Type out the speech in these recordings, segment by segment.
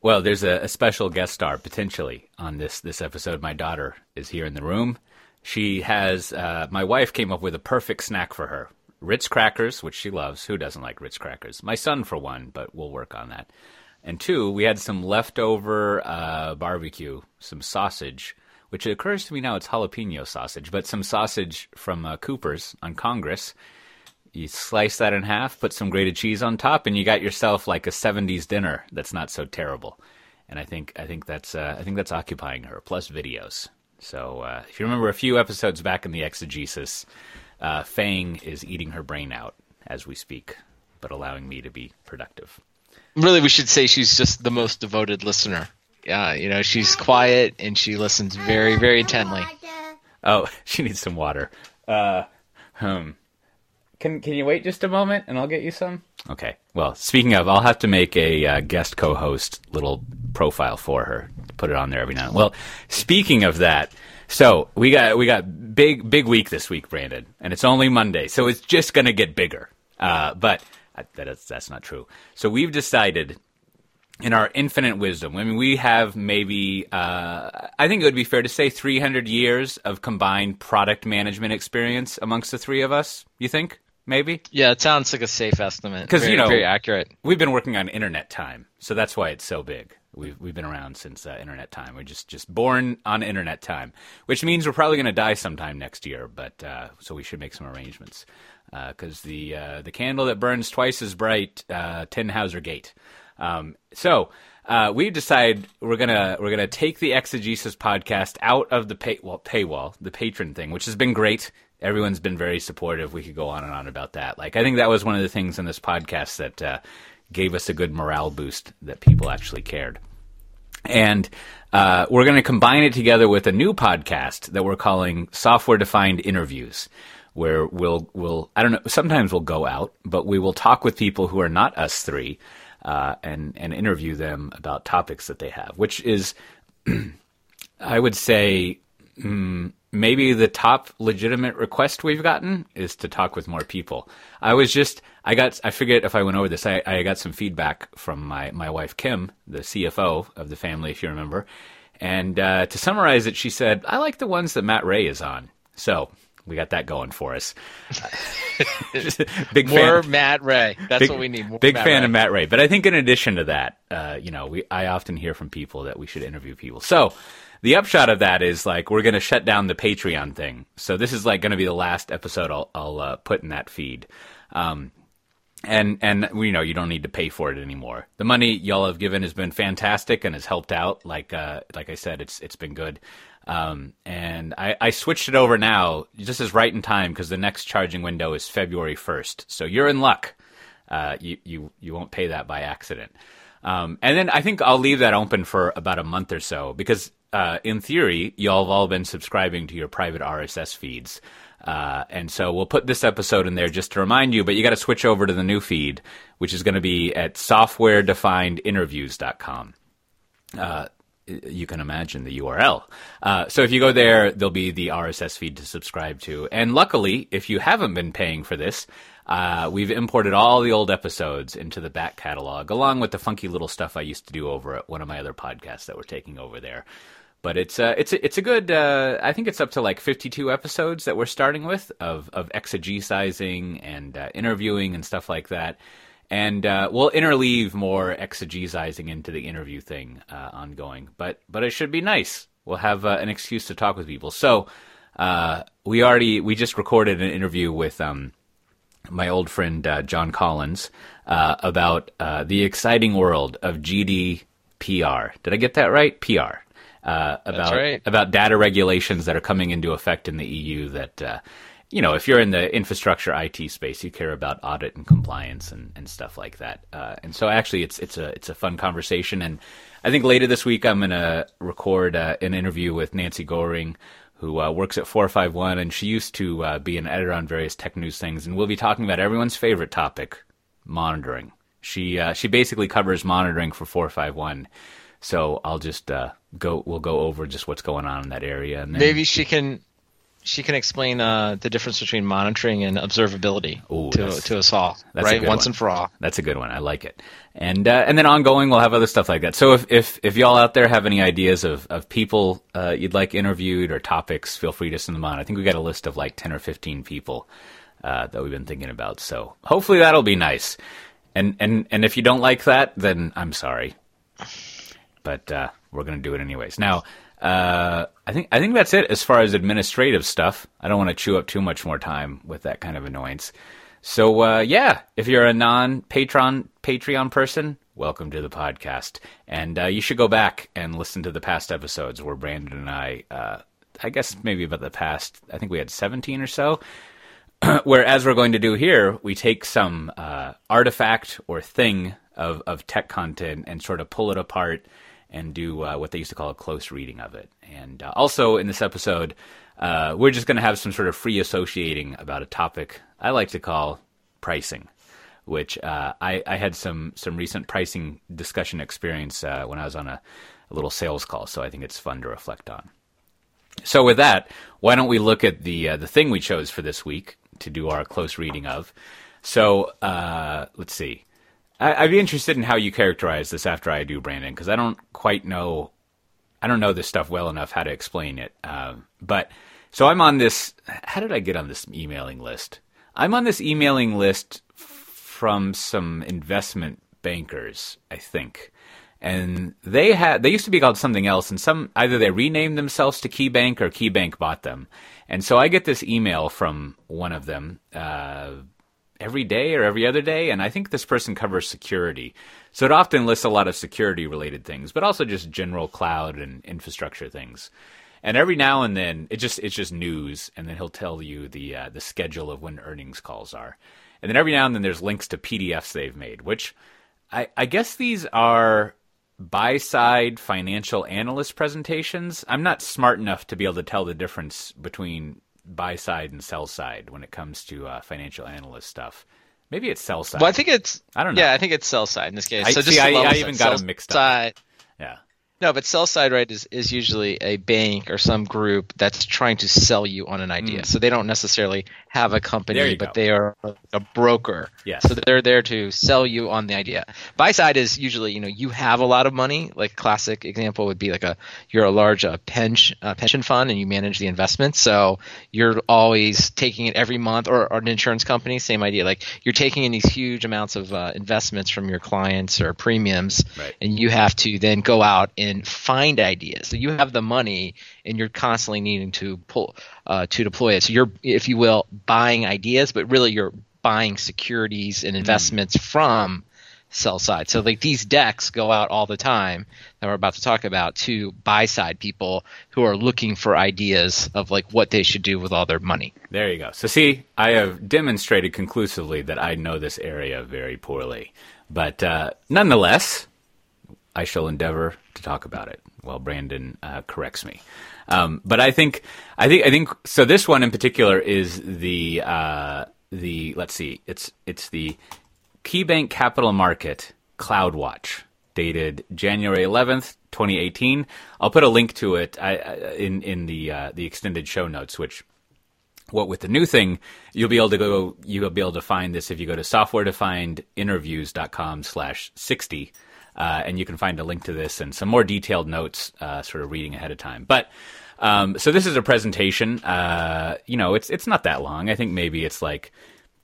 Well, there's a, a special guest star potentially on this this episode. My daughter is here in the room. She has uh, my wife came up with a perfect snack for her. Ritz crackers, which she loves. Who doesn't like Ritz crackers? My son, for one, but we'll work on that. And two, we had some leftover uh, barbecue, some sausage, which it occurs to me now it's jalapeno sausage, but some sausage from uh, Cooper's on Congress. You slice that in half, put some grated cheese on top, and you got yourself like a '70s dinner that's not so terrible. And I think I think that's uh, I think that's occupying her. Plus videos. So uh, if you remember a few episodes back in the exegesis, uh, Fang is eating her brain out as we speak, but allowing me to be productive. Really, we should say she's just the most devoted listener. Yeah, you know, she's quiet and she listens very, very intently. Oh, she needs some water. Uh, hmm. Can Can you wait just a moment and I'll get you some? Okay. Well, speaking of, I'll have to make a uh, guest co-host little profile for her. Put it on there every now. and Well, speaking of that, so we got we got big big week this week, Brandon, and it's only Monday, so it's just gonna get bigger. Uh, but uh, that is, that's not true. So we've decided in our infinite wisdom. I mean, we have maybe, uh, I think it would be fair to say 300 years of combined product management experience amongst the three of us. You think? Maybe? Yeah, it sounds like a safe estimate. Because, you know, very accurate. We've been working on internet time, so that's why it's so big. We've, we've been around since uh, internet time. We're just, just born on internet time, which means we're probably going to die sometime next year, but uh, so we should make some arrangements. Because the, uh, the candle that burns twice as bright, uh, Tannhäuser Gate. Um, so uh, we decided we're gonna we're gonna take the exegesis podcast out of the pay, well, paywall, the patron thing, which has been great. Everyone's been very supportive. We could go on and on about that. Like I think that was one of the things in this podcast that uh, gave us a good morale boost that people actually cared. And uh, we're going to combine it together with a new podcast that we're calling Software Defined Interviews, where we'll we'll I don't know. Sometimes we'll go out, but we will talk with people who are not us three, uh, and and interview them about topics that they have, which is, I would say, mm, maybe the top legitimate request we've gotten is to talk with more people. I was just, I got, I forget if I went over this. I, I got some feedback from my, my wife, Kim, the CFO of the family, if you remember. And uh, to summarize it, she said, I like the ones that Matt Ray is on. So we got that going for us. big More fan. Matt Ray. That's Big, what we need. More big Matt fan Ray. of Matt Ray. But I think in addition to that, uh, you know, we I often hear from people that we should interview people. So the upshot of that is like we're going to shut down the Patreon thing. So this is like going to be the last episode I'll, I'll uh, put in that feed. Um, and and you know you don't need to pay for it anymore. The money y'all have given has been fantastic and has helped out. Like uh, like I said, it's it's been good. Um, and I, I switched it over now just as right in time because the next charging window is February first. So you're in luck. Uh, you you you won't pay that by accident. Um, and then I think I'll leave that open for about a month or so because uh, in theory y'all have all been subscribing to your private RSS feeds. Uh, and so we'll put this episode in there just to remind you, but you got to switch over to the new feed, which is going to be at softwaredefinedinterviews.com. Uh, you can imagine the URL. Uh, so if you go there, there'll be the RSS feed to subscribe to. And luckily, if you haven't been paying for this, uh, we've imported all the old episodes into the back catalog, along with the funky little stuff I used to do over at one of my other podcasts that we're taking over there. But it's uh, it's a, it's a good. Uh, I think it's up to like 52 episodes that we're starting with of of exegesizing and uh, interviewing and stuff like that. And uh, we'll interleave more exegesizing into the interview thing uh, ongoing. But but it should be nice. We'll have an excuse to talk with people. So we already we just recorded an interview with um, my old friend uh, John Collins uh, about uh, the exciting world of GDPR. Did I get that right? PR. Uh, about right. about data regulations that are coming into effect in the EU. That uh, you know, if you're in the infrastructure IT space, you care about audit and compliance and, and stuff like that. Uh, and so, actually, it's it's a it's a fun conversation. And I think later this week, I'm going to record uh, an interview with Nancy Gohring, who uh, works at 451, and she used to uh, be an editor on various tech news things. And we'll be talking about everyone's favorite topic, monitoring. She uh, she basically covers monitoring for 451. So I'll just uh, go. We'll go over just what's going on in that area, and then, Maybe she can she can explain uh, the difference between monitoring and observability Ooh, to, to us all, right? Once one. and for all. That's a good one. I like it. And uh, and then ongoing, we'll have other stuff like that. So if if, if y'all out there have any ideas of of people uh, you'd like interviewed or topics, feel free to send them on. I think we got a list of like ten or fifteen people uh, that we've been thinking about. So hopefully that'll be nice. And and and if you don't like that, then I'm sorry. But uh, we're gonna do it anyways. Now. Uh, I think I think that's it as far as administrative stuff. I don't want to chew up too much more time with that kind of annoyance. So uh, yeah, if you're a non patron Patreon person, welcome to the podcast, and uh, you should go back and listen to the past episodes where Brandon and I, uh, I guess maybe about the past, I think we had 17 or so. where as we're going to do here, we take some uh, artifact or thing of, of tech content and sort of pull it apart and do uh, what they used to call a close reading of it. And uh, also in this episode, uh, we're just going to have some sort of free associating about a topic I like to call pricing, which uh, I, I had some some recent pricing discussion experience uh, when I was on a, a little sales call. So I think it's fun to reflect on. So with that, why don't we look at the uh, the thing we chose for this week to do our close reading of? So let's see. I, I'd be interested in how you characterize this after I do, Brandon, because I don't quite know. I don't know this stuff well enough how to explain it. Um, but so I'm on this. How did I get on this emailing list? I'm on this emailing list from some investment bankers, I think and they had they used to be called something else and some either they renamed themselves to KeyBanc or KeyBanc bought them and so i get this email from one of them uh, every day or every other day and i think this person covers security. So it often lists a lot of security related things but also just general cloud and infrastructure things. And every now and then it just it's just news and then he'll tell you the uh, the schedule of when earnings calls are. And then every now and then there's links to pdfs they've made which I, I guess these are buy side financial analyst presentations. I'm not smart enough to be able to tell the difference between buy side and sell side when it comes to uh, financial analyst stuff. Maybe it's sell side. Well, I think it's. I don't know. Yeah, I think it's sell side in this case. I- so just see, to I- I even got sell mixed up. side- yeah. No, but sell side right is, is usually a bank or some group that's trying to sell you on an idea. So they don't necessarily have a company, but go. they are a broker. Yes. So they're there to sell you on the idea. Buy side is usually you know you have a lot of money. Like classic example would be like a you're a large uh, pension uh, pension fund and you manage the investments. So you're always taking it every month, or, or an insurance company, same idea. Like you're taking in these huge amounts of uh, investments from your clients or premiums, Right. and you have to then go out and find ideas. So you have the money, and you're constantly needing to pull uh, to deploy it. So you're, if you will, buying ideas, but really you're buying securities and investments from sell side. So like these decks go out all the time that we're about to talk about to buy side people who are looking for ideas of like what they should do with all their money. There you go. So, see, I have demonstrated conclusively that I know this area very poorly. But uh, nonetheless, I shall endeavor to talk about it while Brandon uh, corrects me. Um, but I think, I think, I think. So this one in particular is the uh, the. Let's see. It's it's the KeyBanc Capital Market CloudWatch, dated January 11th, 2018. I'll put a link to it in in the uh, the extended show notes, which what with the new thing, you'll be able to go, you'll be able to find this if you go to softwaredefinedinterviews.com slash 60, uh, and you can find a link to this and some more detailed notes, uh, sort of reading ahead of time. But, um, so this is a presentation, uh, you know, it's, it's not that long. I think maybe it's like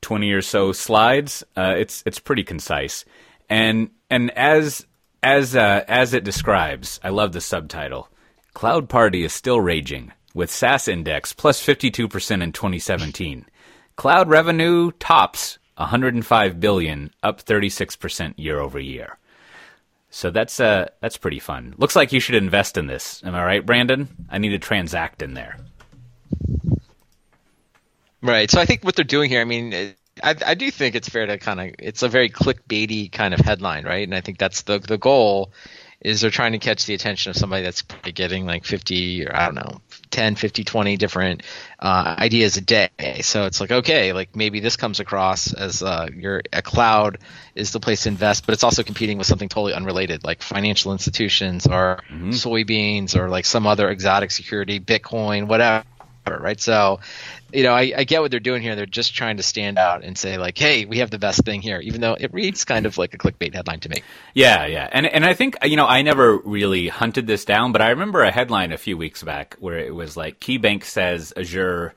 20 or so slides. Uh, it's, it's pretty concise. And, and as, as, uh, as it describes, I love the subtitle. Cloud Party is still raging, with SaaS Index plus 52% in 2017. Cloud revenue tops 105 billion, up 36% year over year. So that's uh that's pretty fun. Looks like you should invest in this. Am I right, Brandon? I need to transact in there. Right. So I think what they're doing here, I mean, I, I do think it's fair to kind of, it's a very clickbaity kind of headline, right? And I think that's the the goal is they're trying to catch the attention of somebody that's getting like 50 or I don't know, 10, 50, 20 different uh, ideas a day. So it's like, okay, like maybe this comes across as uh, your a cloud is the place to invest, but it's also competing with something totally unrelated, like financial institutions or soybeans or like some other exotic security, Bitcoin, whatever right? So, you know, I, I, get what they're doing here. They're just trying to stand out and say like, "Hey, we have the best thing here," even though it reads kind of like a clickbait headline to me. Yeah, yeah, and and I think you know I never really hunted this down, but I remember a headline a few weeks back where it was like KeyBanc says Azure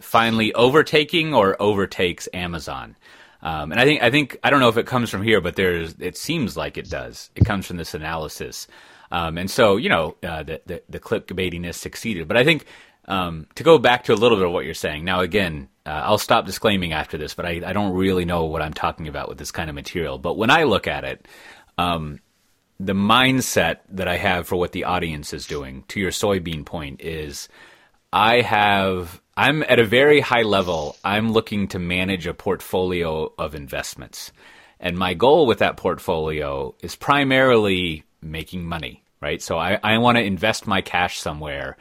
finally overtaking or overtakes Amazon. Um, and I think I think I don't know if it comes from here, but there's it seems like it does. It comes from this analysis, um, and so you know uh, the, the the clickbaitiness succeeded. But I think um, to go back to a little bit of what you're saying now, again, uh, I'll stop disclaiming after this, but I, I, don't really know what I'm talking about with this kind of material. But when I look at it, um, the mindset that I have for what the audience is doing, to your soybean point, is I have I'm at a very high level. I'm looking to manage a portfolio of investments. And my goal with that portfolio is primarily making money, right? So I, I want to invest my cash somewhere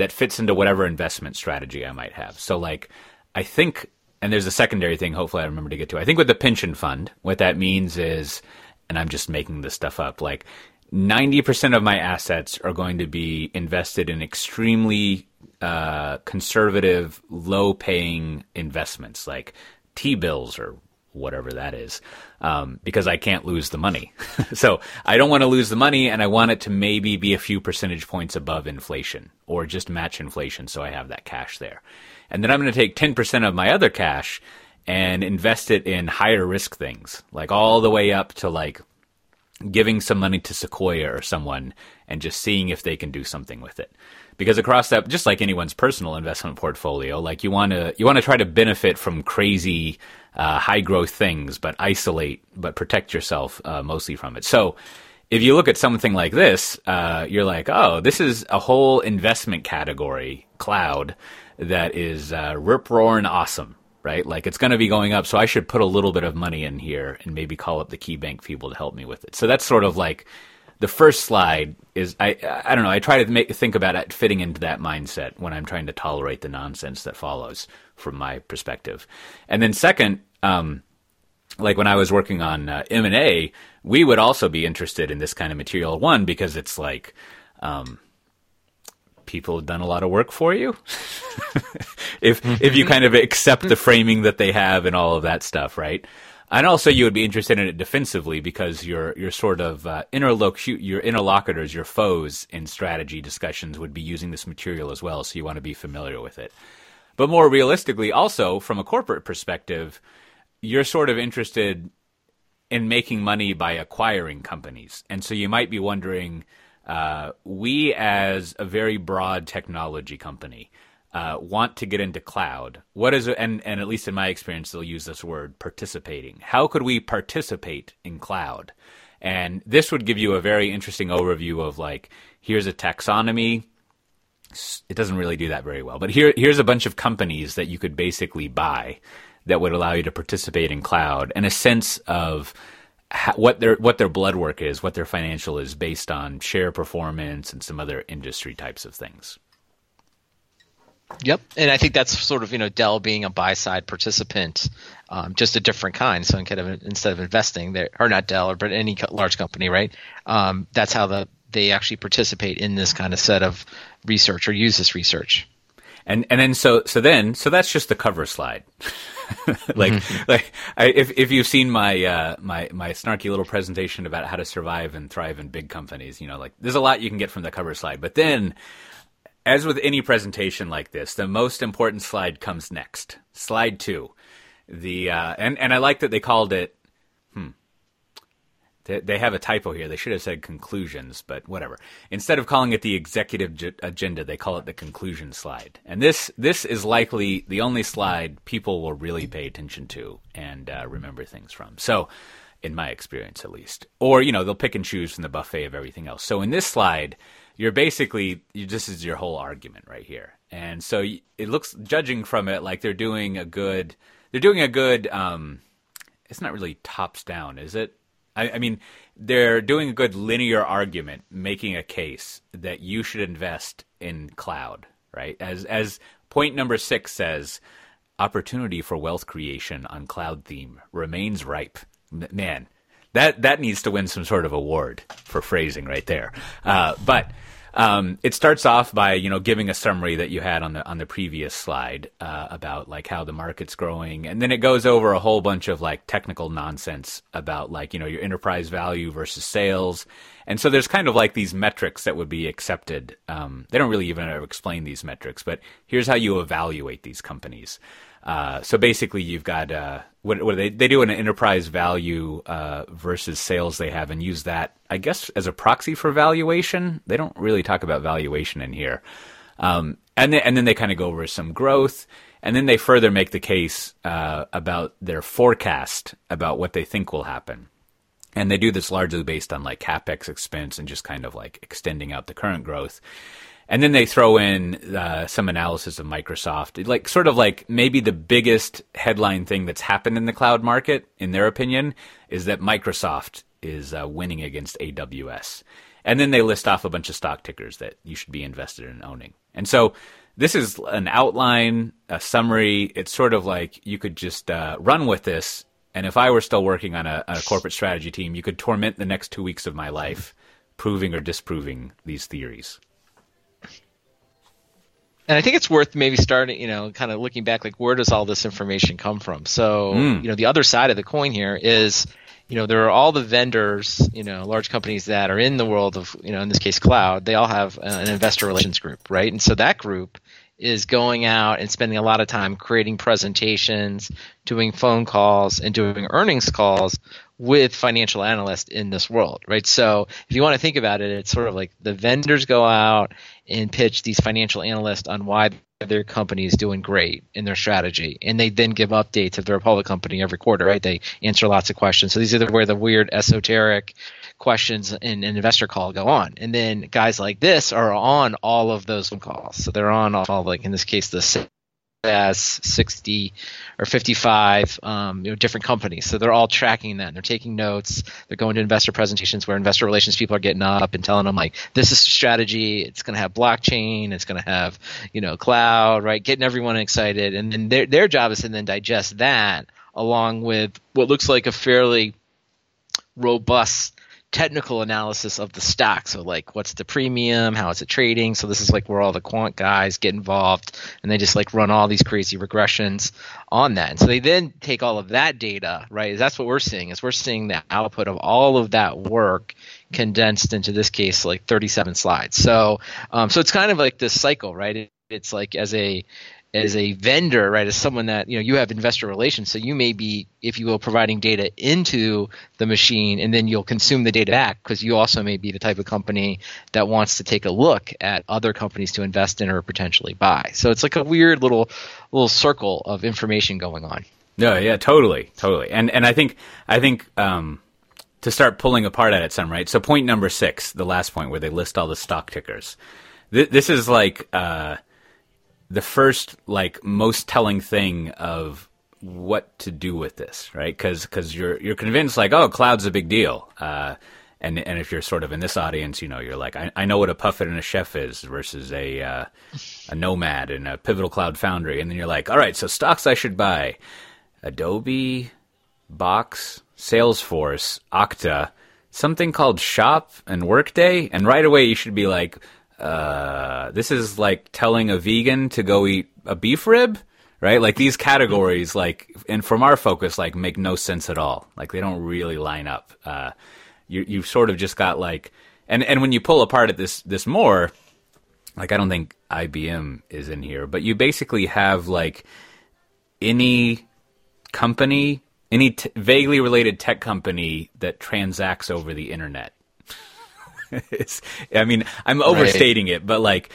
that fits into whatever investment strategy I might have. So, like, I think, and there's a secondary thing, hopefully I remember to get to. I think with the pension fund, what that means is, and I'm just making this stuff up, like, 90% of my assets are going to be invested in extremely uh, conservative, low paying investments like T bills or whatever that is, um, because I can't lose the money. so I don't want to lose the money, and I want it to maybe be a few percentage points above inflation or just match inflation so I have that cash there. And then I'm going to take 10% of my other cash and invest it in higher risk things, like all the way up to like giving some money to Sequoia or someone and just seeing if they can do something with it because across that just like anyone's personal investment portfolio like you want to you want to try to benefit from crazy uh, high growth things but isolate but protect yourself uh, mostly from it. So if you look at something like this uh, you're like oh this is a whole investment category cloud that is uh, rip roaring awesome right? Like it's going to be going up so i should put a little bit of money in here and maybe call up the KeyBanc people to help me with it. So that's sort of like the first slide is I I don't know I try to make think about it fitting into that mindset when I'm trying to tolerate the nonsense that follows from my perspective, and then second, um, like when I was working on uh, M and A, we would also be interested in this kind of material. One because it's like. Um, people have done a lot of work for you. if if you kind of accept the framing that they have and all of that stuff, right? And also, you would be interested in it defensively because your your sort of uh, interloc- your interlocutors, your foes in strategy discussions would be using this material as well. So you want to be familiar with it. But more realistically, also from a corporate perspective, you're sort of interested in making money by acquiring companies, and so you might be wondering. Uh, we, as a very broad technology company, uh, want to get into cloud, what is it? And, and at least in my experience, they'll use this word participating. How could we participate in cloud? And this would give you a very interesting overview of like, here's a taxonomy. It doesn't really do that very well, but here, here's a bunch of companies that you could basically buy that would allow you to participate in cloud and a sense of how, what their what their blood work is, what their financial is based on share performance and some other industry types of things. Yep, and I think that's sort of you know Dell being a buy side participant, um, just a different kind. So instead of instead of investing there, or not Dell, or but any large company, right? Um, that's how the they actually participate in this kind of set of research or use this research. And and then so so then so that's just the cover slide. like mm-hmm. like I, if if you've seen my uh, my my snarky little presentation about how to survive and thrive in big companies, you know, like there's a lot you can get from the cover slide. But then as with any presentation like this, the most important slide comes next. Slide two. The uh, and and I like that they called it. Hmm. They, they have a typo here. They should have said conclusions, but whatever. Instead of calling it the executive agenda, they call it the conclusion slide. And this this is likely the only slide people will really pay attention to and uh, remember things from. So, in my experience, at least, or you know, they'll pick and choose from the buffet of everything else. So in this slide you're basically you, this is your whole argument right here, and so it looks judging from it like they're doing a good they're doing a good. Um, it's not really tops down, is it? I, I mean, they're doing a good linear argument, making a case that you should invest in cloud, right? As as point number six says, opportunity for wealth creation on cloud theme remains ripe. Man, that that needs to win some sort of award for phrasing right there. Uh, but um, it starts off by you know giving a summary that you had on the on the previous slide uh, about like how the market's growing, and then it goes over a whole bunch of like technical nonsense about like you know your enterprise value versus sales, and so there's kind of like these metrics that would be accepted. Um, they don't really even explain these metrics, but here's how you evaluate these companies. Uh, so basically, you've got uh, what, what they they do an enterprise value uh, versus sales they have, and use that, I guess, as a proxy for valuation. They don't really talk about valuation in here, um, and then, and then they kind of go over some growth, and then they further make the case uh, about their forecast about what they think will happen. And they do this largely based on like capex expense and just kind of like extending out the current growth. And then they throw in uh, some analysis of Microsoft, like sort of like maybe the biggest headline thing that's happened in the cloud market, in their opinion, is that Microsoft is uh, winning against AWS. And then they list off a bunch of stock tickers that you should be invested in owning. And so this is an outline, a summary. It's sort of like you could just uh, run with this. And if I were still working on a, a corporate strategy team, you could torment the next two weeks of my life proving or disproving these theories and I think it's worth maybe starting, you know, kind of looking back, like where does all this information come from? So, mm. you know, the other side of the coin here is, you know, there are all the vendors, you know, large companies that are in the world of, you know, in this case, cloud. They all have an investor relations group, right? And so that group is going out and spending a lot of time creating presentations, doing phone calls, and doing earnings calls with financial analysts in this world, right? So if you want to think about it, it's sort of like the vendors go out and pitch these financial analysts on why their company is doing great in their strategy, and they then give updates if they're a public company every quarter, right? They answer lots of questions. So these are the, where the weird esoteric questions in an investor call go on, and then guys like this are on all of those calls. So they're on all like in this case the as 60 or 55 um, you know, different companies. So they're all tracking that. And they're taking notes. They're going to investor presentations where investor relations people are getting up and telling them like, this is strategy. It's going to have blockchain. It's going to have you know cloud, right? Getting everyone excited. And then their their job is to then digest that along with what looks like a fairly robust technical analysis of the stock. So like what's the premium, how is it trading? So this is like where all the quant guys get involved and they just like run all these crazy regressions on that. And so they then take all of that data, right? That's what we're seeing is we're seeing the output of all of that work condensed into this case like 37 slides. So um, so it's kind of like this cycle, right? It, it's like as a as a vendor, right, as someone that you know you have investor relations, so you may be, if you will, providing data into the machine, and then you'll consume the data back because you also may be the type of company that wants to take a look at other companies to invest in or potentially buy. So it's like a weird little little circle of information going on. No, yeah, totally, totally, and and I think I think um, to start pulling apart at it some right. So point number six, the last point where they list all the stock tickers. Th- this is like. Uh, the first like most telling thing of what to do with this, right? Because because you're you're convinced like oh cloud's a big deal, uh, and and if you're sort of in this audience, you know you're like I, I know what a puppet and a chef is versus a uh, a nomad and a pivotal cloud foundry, and then you're like all right, so stocks I should buy, Adobe, Box, Salesforce, Okta, something called Shop and Workday, and right away you should be like uh, this is like telling a vegan to go eat a beef rib, right? Like these categories, like, and from our focus, like make no sense at all. Like they don't really line up. Uh, you you sort of just got like, and and when you pull apart at this this more, like I don't think IBM is in here, but you basically have like any company, any t- vaguely related tech company that transacts over the internet I mean, I'm overstating right. it, but like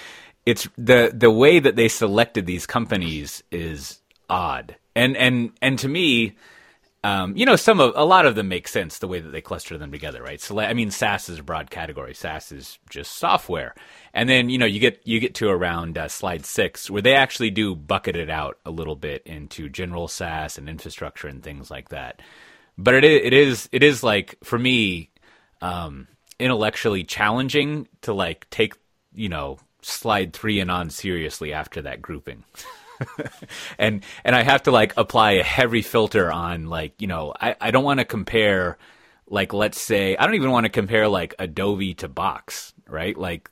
it's the the way that they selected these companies is odd. And and and to me, um, you know, some of a lot of them make sense the way that they cluster them together, right? So, I mean, SaaS is a broad category. SaaS is just software, and then you know you get you get to around uh, slide six where they actually do bucket it out a little bit into general SaaS and infrastructure and things like that. But it is it is it is like for me, um, intellectually challenging to like take you know slide three and on seriously after that grouping. and and I have to like apply a heavy filter on like you know I, I don't want to compare like let's say I don't even want to compare like Adobe to Box right like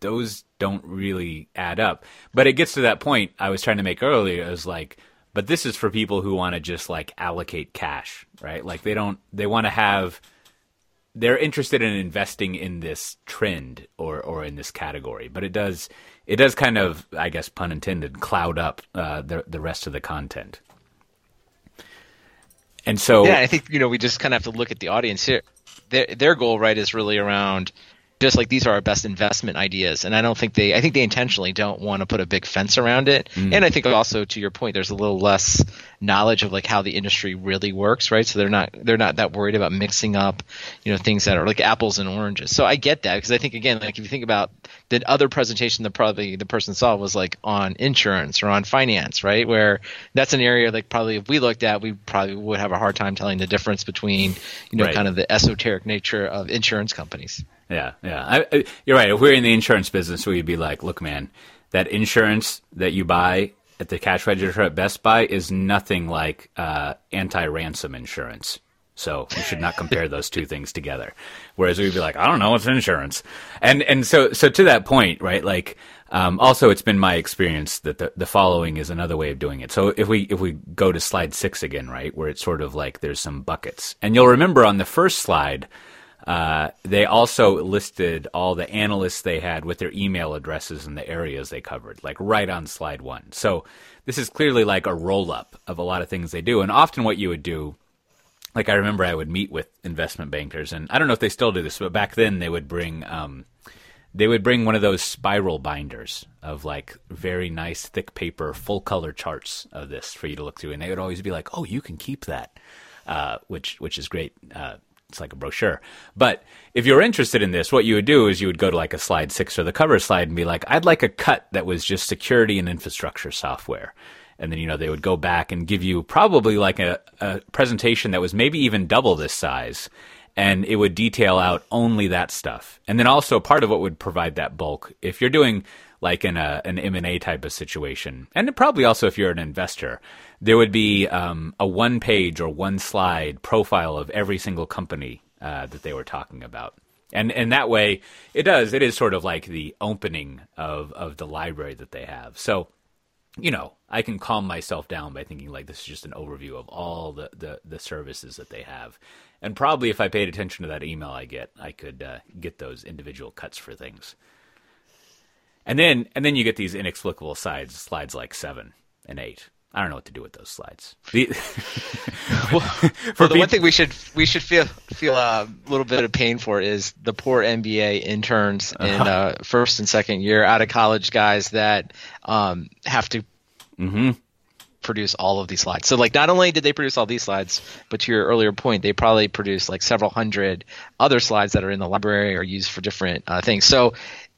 those don't really add up. But it gets to that point I was trying to make earlier. Is like, but this is for people who want to just like allocate cash, right? Like they don't, they want to have, they're interested in investing in this trend or or in this category. But it does, it does kind of, I guess, pun intended, cloud up uh, the the rest of the content. And so, yeah, I think you know we just kind of have to look at the audience here. Their their goal, right, is really around just like these are our best investment ideas. And i don't think they i think they intentionally don't want to put a big fence around it. Mm. and i think also to your point there's a little less knowledge of like how the industry really works right? So they're not they're not that worried about mixing up you know things that are like apples and oranges. So i get that because i think again like if you think about the other presentation that probably the person saw was like on insurance or on finance right? Where that's an area like probably if we looked at we probably would have a hard time telling the difference between you know right. kind of the esoteric nature of insurance companies yeah, yeah. I, I, you're right. If we're in the insurance business, we'd be like, look, man, that insurance that you buy at the cash register at Best Buy is nothing like uh, anti-ransom insurance. So you should not compare those two things together. Whereas we'd be like, I don't know, it's insurance, and and so so to that point, right? Like, um, also, it's been my experience that the the following is another way of doing it. So if we if we go to slide six again, right, where it's sort of like there's some buckets, and you'll remember on the first slide uh, they also listed all the analysts they had with their email addresses and the areas they covered, like right on slide one. So this is clearly like a roll up of a lot of things they do. And often what you would do, like I remember I would meet with investment bankers, and I don't know if they still do this, but back then they would bring. Um, they would bring one of those spiral binders of like very nice thick paper, full color charts of this for you to look through, and they would always be like, "Oh, you can keep that," uh, which which is great. Uh, it's like a brochure. But if you're interested in this, what you would do is you would go to like a slide six or the cover slide and be like, I'd like a cut that was just security and infrastructure software. And then, you know, they would go back and give you probably like a, a presentation that was maybe even double this size. And it would detail out only that stuff. And then also part of what would provide that bulk, if you're doing like in a, an M&A type of situation, and probably also if you're an investor, there would be um, a one page or one slide profile of every single company uh, that they were talking about. And and that way it does it is sort of like the opening of of the library that they have. So you know, I can calm myself down by thinking like this is just an overview of all the, the, the services that they have. And probably if I paid attention to that email I get, I could uh, get those individual cuts for things. And then and then you get these inexplicable slides, slides like seven and eight. I don't know what to do with those slides. The, well, for the one thing we should we should feel feel a little bit of pain for is the poor MBA interns in uh-huh. uh, first and second year out of college guys that um, have to mm-hmm. produce all of these slides. So like not only did they produce all these slides, but to your earlier point, they probably produced like several hundred other slides that are in the library or used for different uh, things. So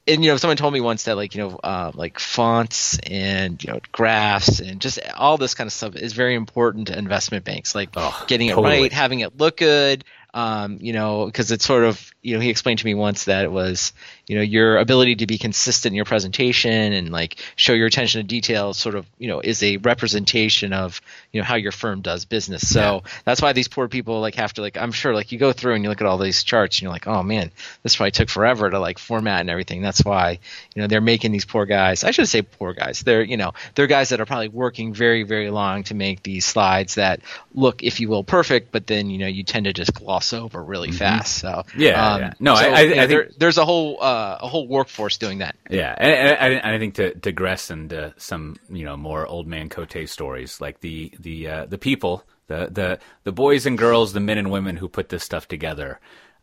and you know someone told me once that like you know uh, like fonts and you know graphs and just all this kind of stuff is very important to investment banks like oh, getting it right having it look good um, you know because it's sort of you know he explained to me once that it was you know your ability to be consistent in your presentation and like show your attention to detail sort of you know is a representation of you know how your firm does business so yeah. that's why these poor people like have to like i'm sure like you go through and you look at all these charts and you're like oh man this probably took forever to like format and everything that's why you know they're making these poor guys i should say poor guys they're you know they're guys that are probably working very very long to make these slides that look if you will perfect but then you know you tend to just gloss over really mm-hmm. fast so yeah, um, yeah. no so, I, I, I think there, there's a whole uh, uh, a whole workforce doing that. Yeah, and, and, I think to digress into some you know more old man Cote stories, like the the uh, the people, the the the boys and girls, the men and women who put this stuff together.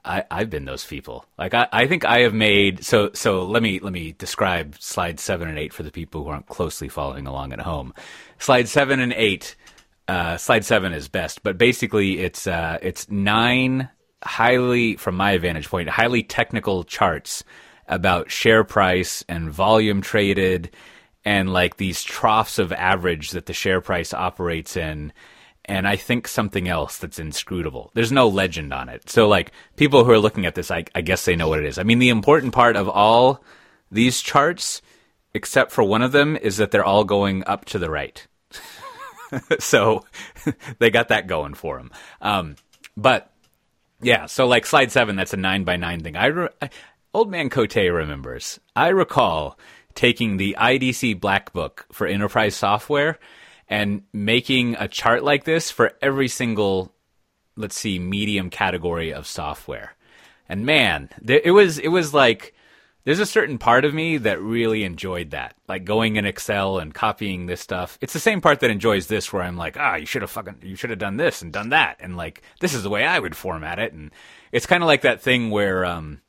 I, I've been those people. Like I, I think I have made so so let me let me describe slide seven and eight for the people who aren't closely following along at home. Slide seven and eight uh, slide seven is best, but basically it's uh, it's nine highly, from my vantage point, highly technical charts about share price and volume traded and like these troughs of average that the share price operates in and I think something else that's inscrutable. There's no legend on it. So like people who are looking at this, I, I, guess they know what it is. I mean, the important part of all these charts, except for one of them, is that they're all going up to the right. so they got that going for them. Um, but yeah, so like slide seven, that's a nine by nine thing. I, re- Old Man Cote remembers. I recall taking the IDC Black Book for enterprise software and making a chart like this for every single, let's see, medium category of software. And man, it was it was like there's a certain part of me that really enjoyed that, like going in Excel and copying this stuff. It's the same part that enjoys this, where I'm like, ah, you should have fucking, you should have done this and done that, and like this is the way I would format it. And it's kind of like that thing where, um,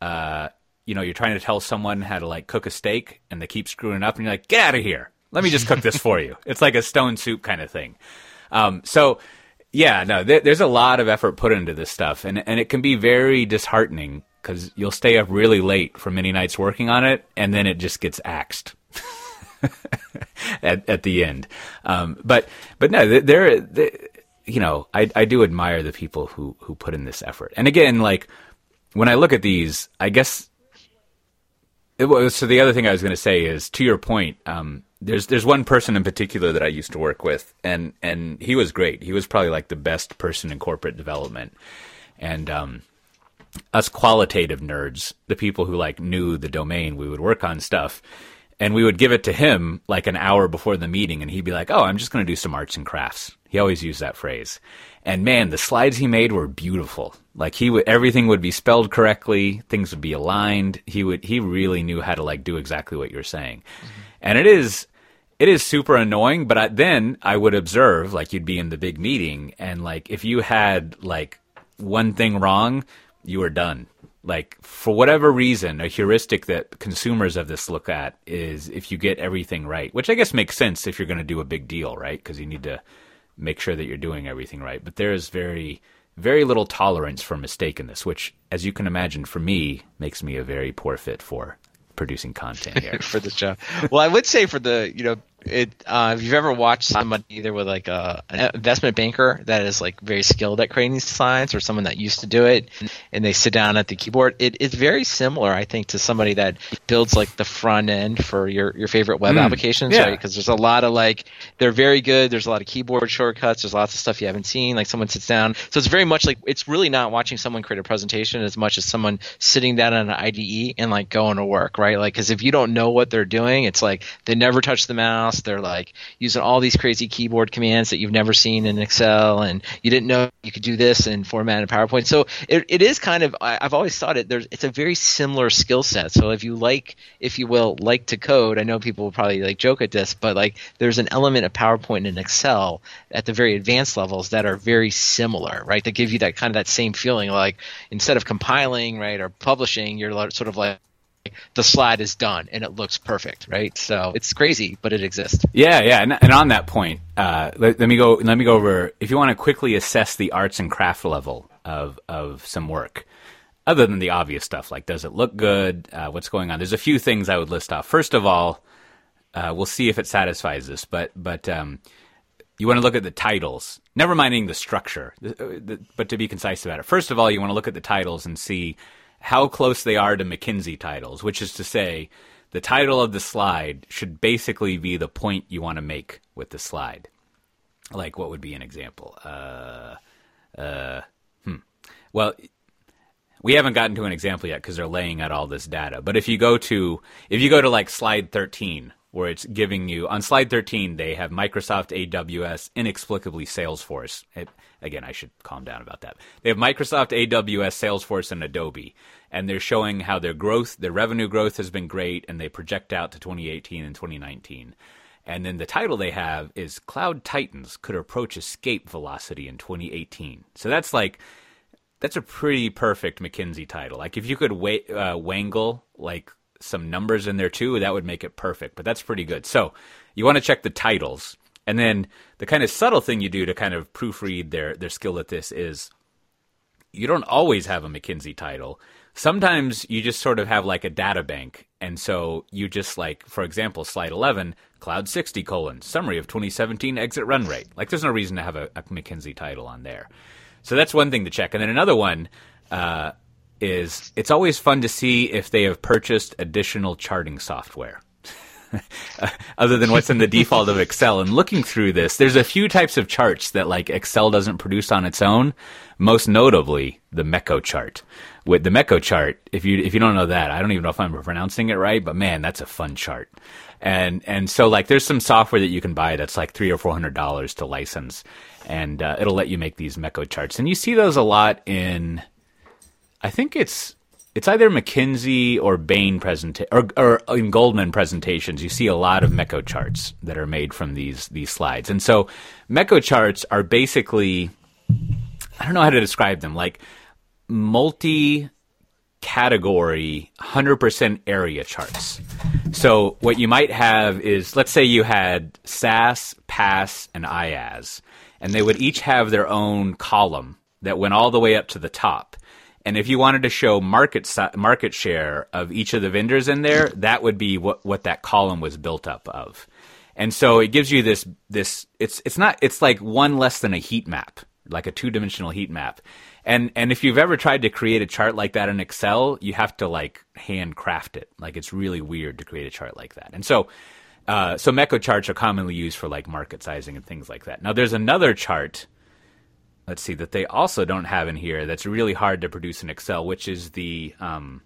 uh, you know, you're trying to tell someone how to like cook a steak, and they keep screwing up, and you're like, get out of here. Let me just cook this for you. It's like a stone soup kind of thing. Um, so yeah, no, th- there's a lot of effort put into this stuff, and and it can be very disheartening because you'll stay up really late for many nights working on it, and then it just gets axed at at the end. Um, but but no, there, you know, I I do admire the people who who put in this effort. And again, like when I look at these, I guess. Was, so the other thing I was going to say is to your point. Um, there's there's one person in particular that I used to work with, and and he was great. He was probably like the best person in corporate development, and um, us qualitative nerds, the people who like knew the domain, we would work on stuff and we would give it to him like an hour before the meeting and he'd be like, "Oh, I'm just going to do some arts and crafts." He always used that phrase. And man, the slides he made were beautiful. Like he would everything would be spelled correctly, things would be aligned. He would he really knew how to like do exactly what you're saying. Mm-hmm. And it is it is super annoying, but I, then I would observe like you'd be in the big meeting and like if you had like one thing wrong, you are done. Like for whatever reason, a heuristic that consumers of this look at is if you get everything right, which I guess makes sense if you're going to do a big deal, right? Because you need to make sure that you're doing everything right. But there is very, very little tolerance for mistake in this, which, as you can imagine, for me, makes me a very poor fit for producing content here for the job. Well, I would say for the you know it uh, if you've ever watched somebody either with like a an investment banker that is like very skilled at creating these slides or someone that used to do it and they sit down at the keyboard it, it's very similar i think to somebody that builds like the front end for your, your favorite web mm, applications yeah. right? Because there's a lot of like they're very good there's a lot of keyboard shortcuts there's lots of stuff you haven't seen like someone sits down. So it's very much like it's really not watching someone create a presentation as much as someone sitting down on an ide and like going to work right? Like because if you don't know what they're doing it's like they never touch the mouse they're like using all these crazy keyboard commands that you've never seen in Excel, and you didn't know you could do this in format in PowerPoint. So it, it is kind of I, have always thought it there's it's a very similar skill set. So if you like, if you will, like to code, I know people will probably like joke at this, but like there's an element of PowerPoint and Excel at the very advanced levels that are very similar, right? That give you that kind of that same feeling, like instead of compiling, right, or publishing, you're sort of like the slide is done and it looks perfect, right? So it's crazy, but it exists. Yeah, yeah. And, and on that point, uh, let, let, me go. Let me go over. If you want to quickly assess the arts and craft level of of some work, other than the obvious stuff like does it look good, uh, what's going on. There's a few things I would list off. First of all, uh, we'll see if it satisfies this, but but um, you want to look at the titles. Never minding the structure, but to be concise about it. First of all, you want to look at the titles and see how close they are to McKinsey titles, which is to say, the title of the slide should basically be the point you want to make with the slide. Like, what would be an example? Uh, uh, hmm. Well, we haven't gotten to an example yet because they're laying out all this data. But if you go to if you go to like slide 13, where it's giving you on slide 13 they have microsoft aws inexplicably salesforce it, again i should calm down about that they have microsoft aws salesforce and adobe and they're showing how their growth their revenue growth has been great and they project out to 2018 and 2019 and then the title they have is cloud titans could approach escape velocity in 2018 so that's like that's a pretty perfect mckinsey title like if you could wa- uh, wangle like some numbers in there too, that would make it perfect. But that's pretty good. So you want to check the titles. And then the kind of subtle thing you do to kind of proofread their, their skill at this is you don't always have a McKinsey title. Sometimes you just sort of have like a data bank. And so you just like, for example, slide 11, Cloud 60 colon, summary of 2017 exit run rate. Like there's no reason to have a, a McKinsey title on there. So that's one thing to check. And then another one, uh, is it's always fun to see if they have purchased additional charting software. Other than what's in the default of Excel. And looking through this, there's a few types of charts that like Excel doesn't produce on its own. Most notably, the Meko chart, with the Meko chart. If you if you don't know that, I don't even know if I'm pronouncing it right, but man, that's a fun chart. And and so like there's some software that you can buy that's like three or four hundred dollars to license, and uh, it'll let you make these Meko charts. And you see those a lot in, I think it's it's either McKinsey or Bain presenta- or, or in Goldman presentations, you see a lot of Meko charts that are made from these these slides. And so Meko charts are basically I don't know how to describe them, like multi category 100% area charts. So what you might have is let's say you had SaaS, PaaS and IaaS and they would each have their own column that went all the way up to the top. And if you wanted to show market market share of each of the vendors in there, that would be what, what that column was built up of. And so it gives you this this it's it's not it's like one less than a heat map, like a two dimensional heat map. And and if you've ever tried to create a chart like that in Excel, you have to like handcraft it. Like it's really weird to create a chart like that. And so uh, so Meko charts are commonly used for like market sizing and things like that. Now there's another chart let's see that they also don't have in here that's really hard to produce in excel which is the um,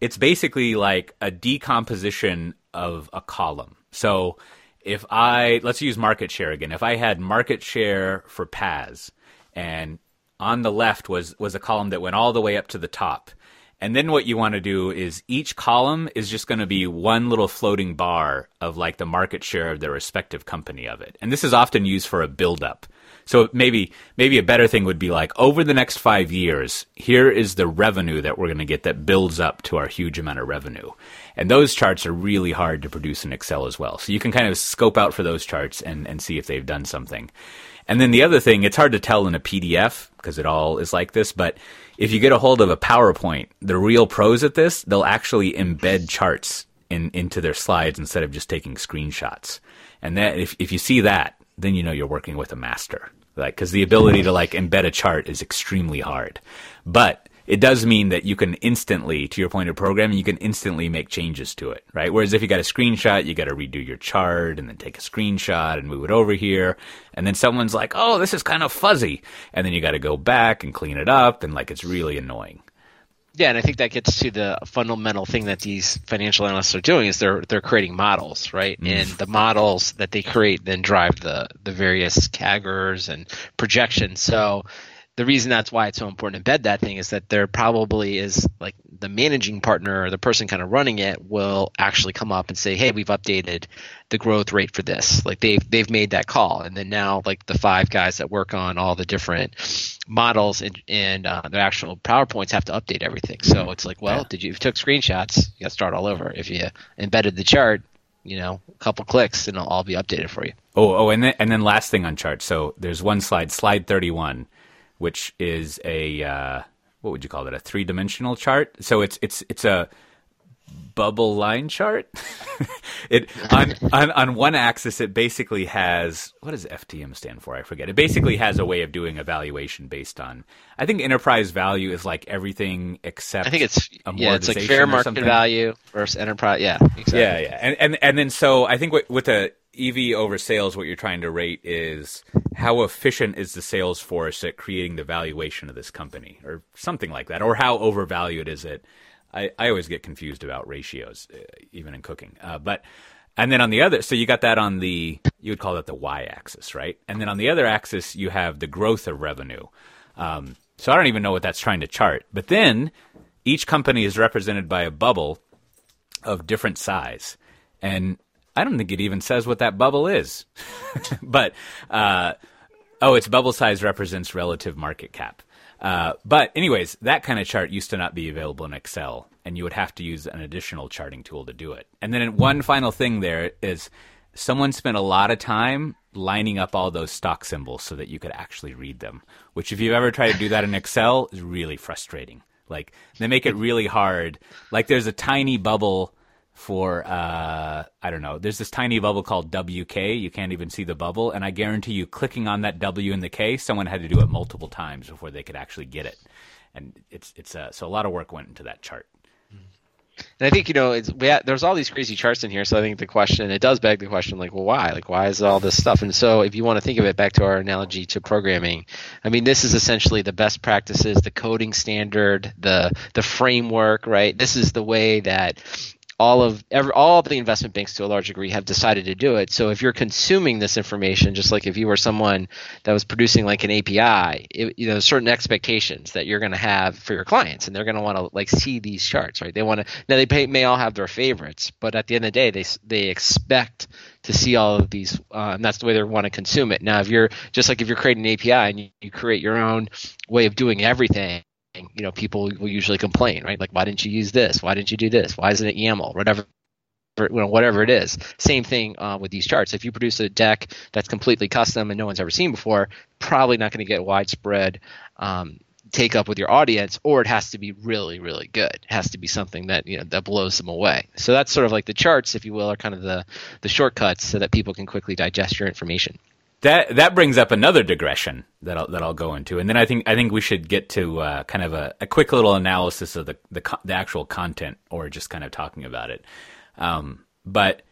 it's basically like a decomposition of a column so if i let's use market share again if i had market share for PaaS and on the left was was a column that went all the way up to the top and then what you want to do is each column is just going to be one little floating bar of like the market share of the respective company of it. And this is often used for a build up. So maybe maybe a better thing would be like over the next five years, here is the revenue that we're going to get that builds up to our huge amount of revenue. And those charts are really hard to produce in Excel as well. So you can kind of scope out for those charts and, and see if they've done something. And then the other thing, it's hard to tell in a PDF because it all is like this, but if you get a hold of a PowerPoint, the real pros at this, they'll actually embed charts in, into their slides instead of just taking screenshots. And that if, if you see that, then you know you're working with a master like because the ability to like embed a chart is extremely hard but it does mean that you can instantly to your point of programming you can instantly make changes to it right whereas if you got a screenshot you got to redo your chart and then take a screenshot and move it over here and then someone's like oh this is kind of fuzzy and then you got to go back and clean it up and like it's really annoying yeah, and I think that gets to the fundamental thing that these financial analysts are doing is they're they're creating models, right? Mm. And the models that they create then drive the the various CAGRs and projections. So the reason that's why it's so important to embed that thing is that there probably is like the managing partner or the person kind of running it will actually come up and say, "Hey, we've updated the growth rate for this." Like they've they've made that call, and then now like the five guys that work on all the different models and and uh, the actual powerpoints have to update everything. So it's like, well, yeah. did you, you took screenshots? You got to start all over. If you embedded the chart, you know, a couple clicks and it'll all be updated for you. Oh, oh, and then and then last thing on charts. So there's one slide, slide 31 which is a uh, what would you call it? A three dimensional chart. So it's it's it's a bubble line chart. it on, on on one axis it basically has what does FTM stand for? I forget. It basically has a way of doing evaluation based on. I think enterprise value is like everything except. I think it's yeah, it's like fair market value versus enterprise. Yeah, exactly. Yeah, yeah, and and and then so I think with, with the EV over sales, what you're trying to rate is how efficient is the sales force at creating the valuation of this company, or something like that, or how overvalued is it? I, I always get confused about ratios, uh, even in cooking. Uh, but and then on the other, so you got that on the you would call that the y-axis, right? And then on the other axis, you have the growth of revenue. Um, so I don't even know what that's trying to chart. But then each company is represented by a bubble of different size, and I don't think it even says what that bubble is. but uh, oh, its bubble size represents relative market cap. Uh, but anyways, that kind of chart used to not be available in Excel, and you would have to use an additional charting tool to do it. And then one final thing there is someone spent a lot of time lining up all those stock symbols so that you could actually read them. Which, if you've ever tried to do that in Excel, is really frustrating. Like they make it really hard. Like there's a tiny bubble for uh, I don't know. There's this tiny bubble called WK. You can't even see the bubble, and I guarantee you, clicking on that W in the K, someone had to do it multiple times before they could actually get it. And it's it's uh, so a lot of work went into that chart. And I think you know, it's, we there's all these crazy charts in here, so I think the question it does beg the question, like, well, why? Like, why is all this stuff? And so, if you want to think of it back to our analogy to programming, I mean, this is essentially the best practices, the coding standard, the the framework, right? This is the way that all of every, all of the investment banks to a large degree have decided to do it. So if you're consuming this information, just like if you were someone that was producing like an API, it, you know, certain expectations that you're going to have for your clients, and they're going to want to like see these charts, right? They want to now they pay, may all have their favorites, but at the end of the day, they they expect to see all of these, uh, and that's the way they want to consume it. Now, if you're just like if you're creating an API and you, you create your own way of doing everything you know, people will usually complain, right? Like, why didn't you use this? Why didn't you do this? Why isn't it YAML? Whatever whatever it is. Same thing uh, with these charts. If you produce a deck that's completely custom and no one's ever seen before, probably not going to get widespread um, take up with your audience, or it has to be really, really good. It has to be something that you know that blows them away. So that's sort of like the charts, if you will, are kind of the the shortcuts so that people can quickly digest your information. That that brings up another digression that I'll, that I'll go into, and then I think I think we should get to uh, kind of a, a, quick little analysis of the, the, the actual content, or just kind of talking about it. Um, but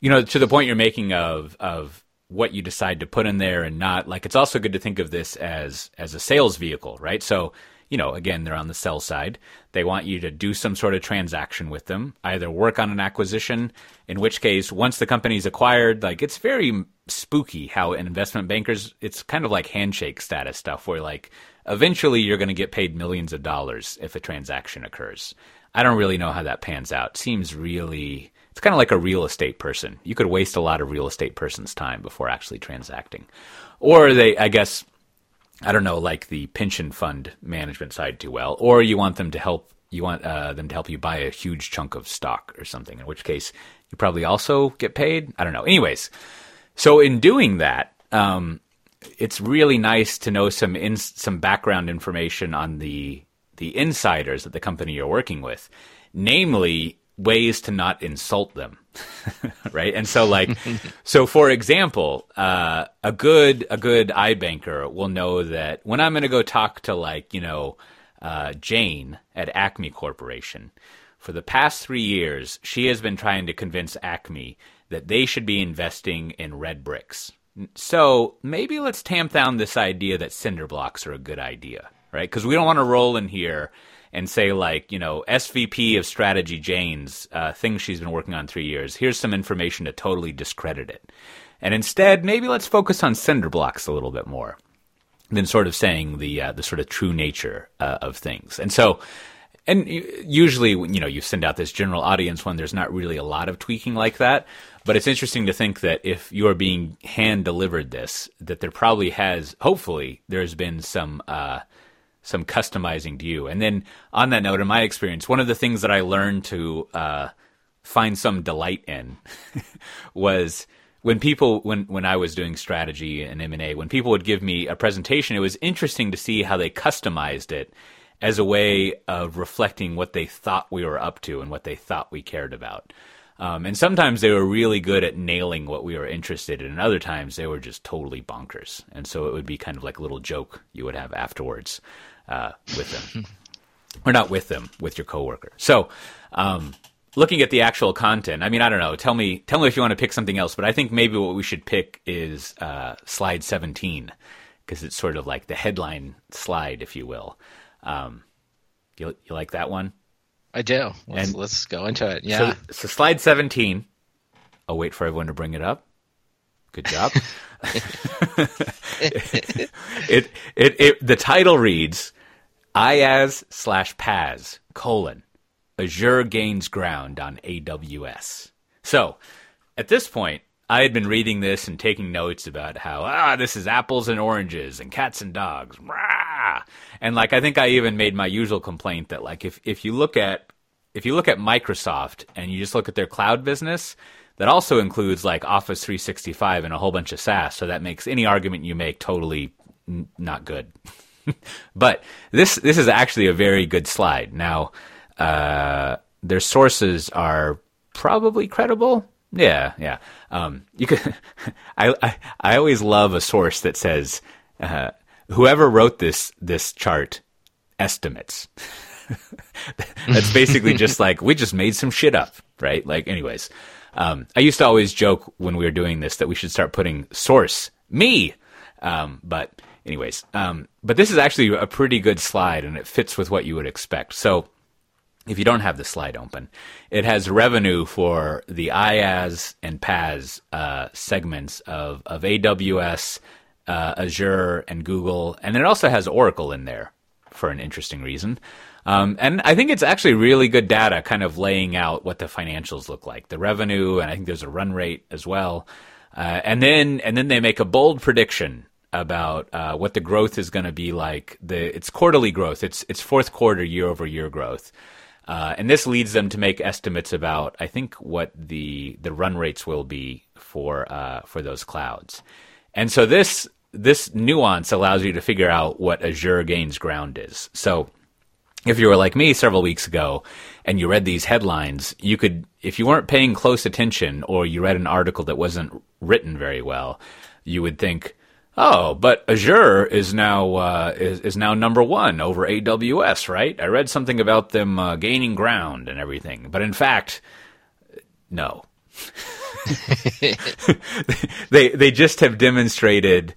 you know, to the point you're making of of what you decide to put in there and not, like it's also good to think of this as as a sales vehicle, right? So you know, again, they're on the sell side. They want you to do some sort of transaction with them, either work on an acquisition, in which case, once the company's acquired, like it's very spooky how an investment bankers, it's kind of like handshake status stuff where like eventually you're going to get paid millions of dollars if a transaction occurs. I don't really know how that pans out. Seems really, it's kind of like a real estate person. You could waste a lot of real estate person's time before actually transacting. Or they, I guess, I don't know, like the pension fund management side too well, or you want them to help you want uh, them to help you buy a huge chunk of stock or something, in which case you probably also get paid. I don't know. Anyways, so in doing that, um, it's really nice to know some in, some background information on the the insiders at the company you're working with, namely ways to not insult them right? And so like so for example uh, a good a good ibanker will know that when i'm going to go talk to like you know uh, jane at acme corporation for the past three years she has been trying to convince acme that they should be investing in red bricks. So maybe let's tamp down this idea that cinder blocks are a good idea right? Because we don't want to roll in here and say like you know SVP of strategy Jane's uh, thing she's been working on three years. Here's some information to totally discredit it, and instead maybe let's focus on cinder blocks a little bit more than sort of saying the uh, the sort of true nature uh, of things. And so. And usually, you know, you send out this general audience when there's not really a lot of tweaking like that. But it's interesting to think that if you are being hand delivered this, that there probably has, hopefully, there's been some uh, some customizing to you. And then on that note, in my experience, one of the things that I learned to uh, find some delight in was when people when when I was doing strategy and M and A, when people would give me a presentation, it was interesting to see how they customized it as a way of reflecting what they thought we were up to and what they thought we cared about. Um, and sometimes they were really good at nailing what we were interested in, and other times they were just totally bonkers. And so it would be kind of like a little joke you would have afterwards uh, with them, or not with them, with your coworker. So, um, looking at the actual content, I mean, I don't know. Tell me, tell me if you want to pick something else. But I think maybe what we should pick is uh, slide seventeen because it's sort of like the headline slide, if you will. Um, you you like that one? I do. Let's, and let's go into it. Yeah. So, so slide seventeen. I'll wait for everyone to bring it up. Good job. it, it, it, the title reads IaaS slash PaaS, colon, Azure gains ground on AWS. So, at this point, I had been reading this and taking notes about how, ah, this is apples and oranges and cats and dogs. Rah! And like, I think I even made my usual complaint that like, if, if you look at, if you look at Microsoft and you just look at their cloud business, that also includes like Office 365 and a whole bunch of SaaS. So that makes any argument you make totally n- not good. but this this is actually a very good slide. Now, uh, their sources are probably credible. Yeah, yeah. Um, you could. I, I, I always love a source that says uh, whoever wrote this this chart estimates. That's basically just like we just made some shit up, right? Like, anyways, um, I used to always joke when we were doing this that we should start putting source me, um, but anyways, um, but this is actually a pretty good slide and it fits with what you would expect. So if you don't have the slide open, it has revenue for the IaaS and PaaS uh, segments of, of AWS, uh, Azure, and Google, and it also has Oracle in there for an interesting reason. Um, and I think it's actually really good data, kind of laying out what the financials look like, the revenue, and I think there's a run rate as well. Uh, and then and then they make a bold prediction about uh, what the growth is going to be like. The it's quarterly growth. It's it's fourth quarter year over year growth. Uh, and this leads them to make estimates about, I think, what the the run rates will be for uh, for those clouds. And so this this nuance allows you to figure out what Azure gains ground is. So if you were like me several weeks ago and you read these headlines, you could, if you weren't paying close attention or you read an article that wasn't written very well, you would think, Oh, but Azure is now uh, is, is now number one over AWS, right? I read something about them uh, gaining ground and everything, but in fact, no. they they just have demonstrated.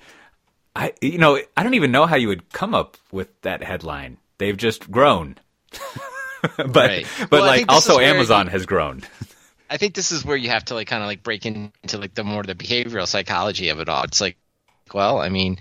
I you know I don't even know how you would come up with that headline. They've just grown, but right. but well, like also Amazon has grown. I think this is where you have to like kind of like break into like the more the behavioral psychology of it all. It's like well. I mean,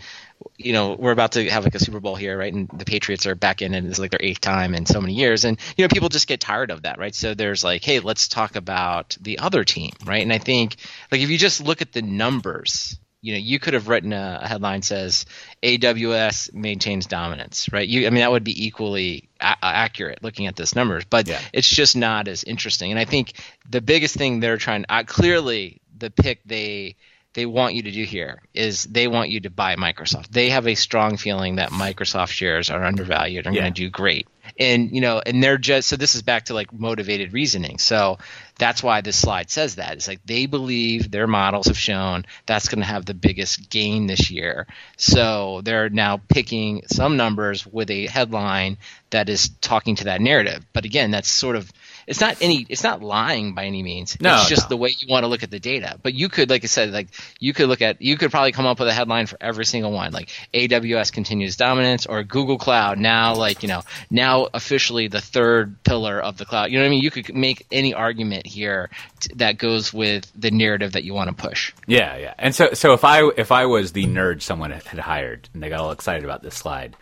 you know, we're about to have like a Super Bowl here, right? And the Patriots are back in, and it's like their eighth time in so many years. And you know, people just get tired of that, right? So there's like, hey, let's talk about the other team, right? And I think like if you just look at the numbers, you know, you could have written a, headline says AWS maintains dominance, right? You, I mean, that would be equally a- accurate looking at this numbers, but yeah. it's just not as interesting. And I think the biggest thing they're trying, uh, clearly, the pick they they want you to do here is they want you to buy Microsoft. They have a strong feeling that Microsoft shares are undervalued and yeah. going to do great. And you know, and they're just so this is back to like motivated reasoning. So that's why this slide says that. It's like they believe their models have shown that's going to have the biggest gain this year. So they're now picking some numbers with a headline that is talking to that narrative. But again, that's sort of it's not any it's not lying by any means. No, it's just no. the way you want to look at the data. But you could, like I said, like you could look at you could probably come up with a headline for every single one, like AWS continues dominance or Google Cloud now like you know now officially the third pillar of the cloud. You know what I mean? You could make any argument here t- that goes with the narrative that you want to push. Yeah, yeah. And so so if I if I was the nerd someone had hired and they got all excited about this slide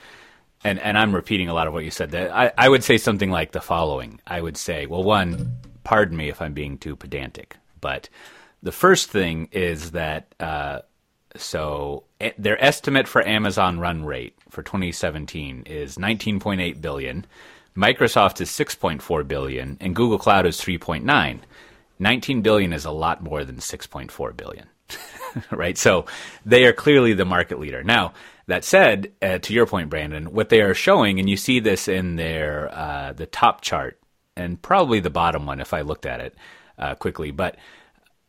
and and I'm repeating a lot of what you said. That I, I would say something like the following. I would say, well, one, pardon me if I'm being too pedantic, but the first thing is that uh, so their estimate for Amazon run rate for 2017 is 19.8 billion. Microsoft is 6.4 billion, and Google Cloud is 3.9. 19 billion is a lot more than 6.4 billion, right? So they are clearly the market leader. Now, that said, uh, to your point, Brandon, what they are showing, and you see this in their uh, the top chart and probably the bottom one if I looked at it uh, quickly, but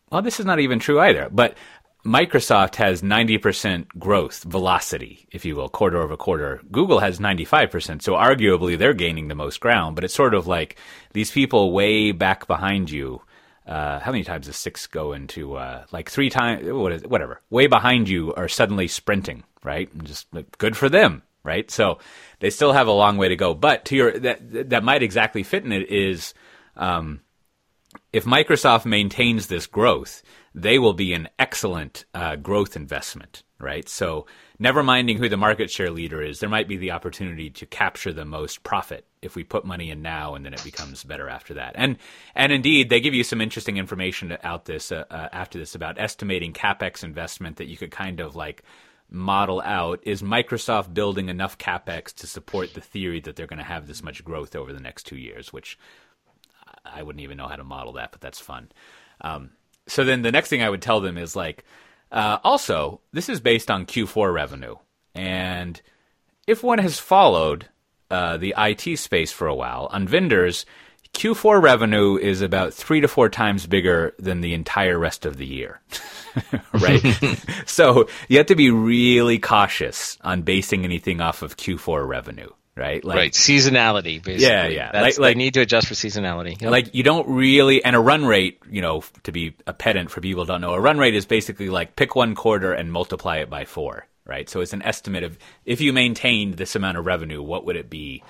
well, this is not even true either. But Microsoft has 90% growth velocity, if you will, quarter over quarter. Google has 95%. So arguably they're gaining the most ground, but it's sort of like these people way back behind you uh, how many times does six go into uh, like three times what is whatever way behind you are suddenly sprinting right? And just good for them right? So they still have a long way to go. But to your that that might exactly fit in it is um, if Microsoft maintains this growth they will be an excellent uh, growth investment right? So never minding who the market share leader is there might be the opportunity to capture the most profit if we put money in now and then it becomes better after that. And and indeed, they give you some interesting information out this uh, uh, after this about estimating capex investment that you could kind of like model out. Is Microsoft building enough capex to support the theory that they're going to have this much growth over the next two years? Which I wouldn't even know how to model that, but that's fun. Um, so then the next thing I would tell them is like, uh, also this is based on Q4 revenue, and if one has followed uh, the IT space for a while. On vendors, Q4 revenue is about three to four times bigger than the entire rest of the year. right? so you have to be really cautious on basing anything off of Q4 revenue. right? Like, right, seasonality, basically. Yeah, yeah. That's, like, like, need to adjust for seasonality. Yep. Like you don't really, and a run rate, you know, to be a pedant for people who don't know, a run rate is basically like pick one quarter and multiply it by four, right? So it's an estimate of if you maintained this amount of revenue, what would it be?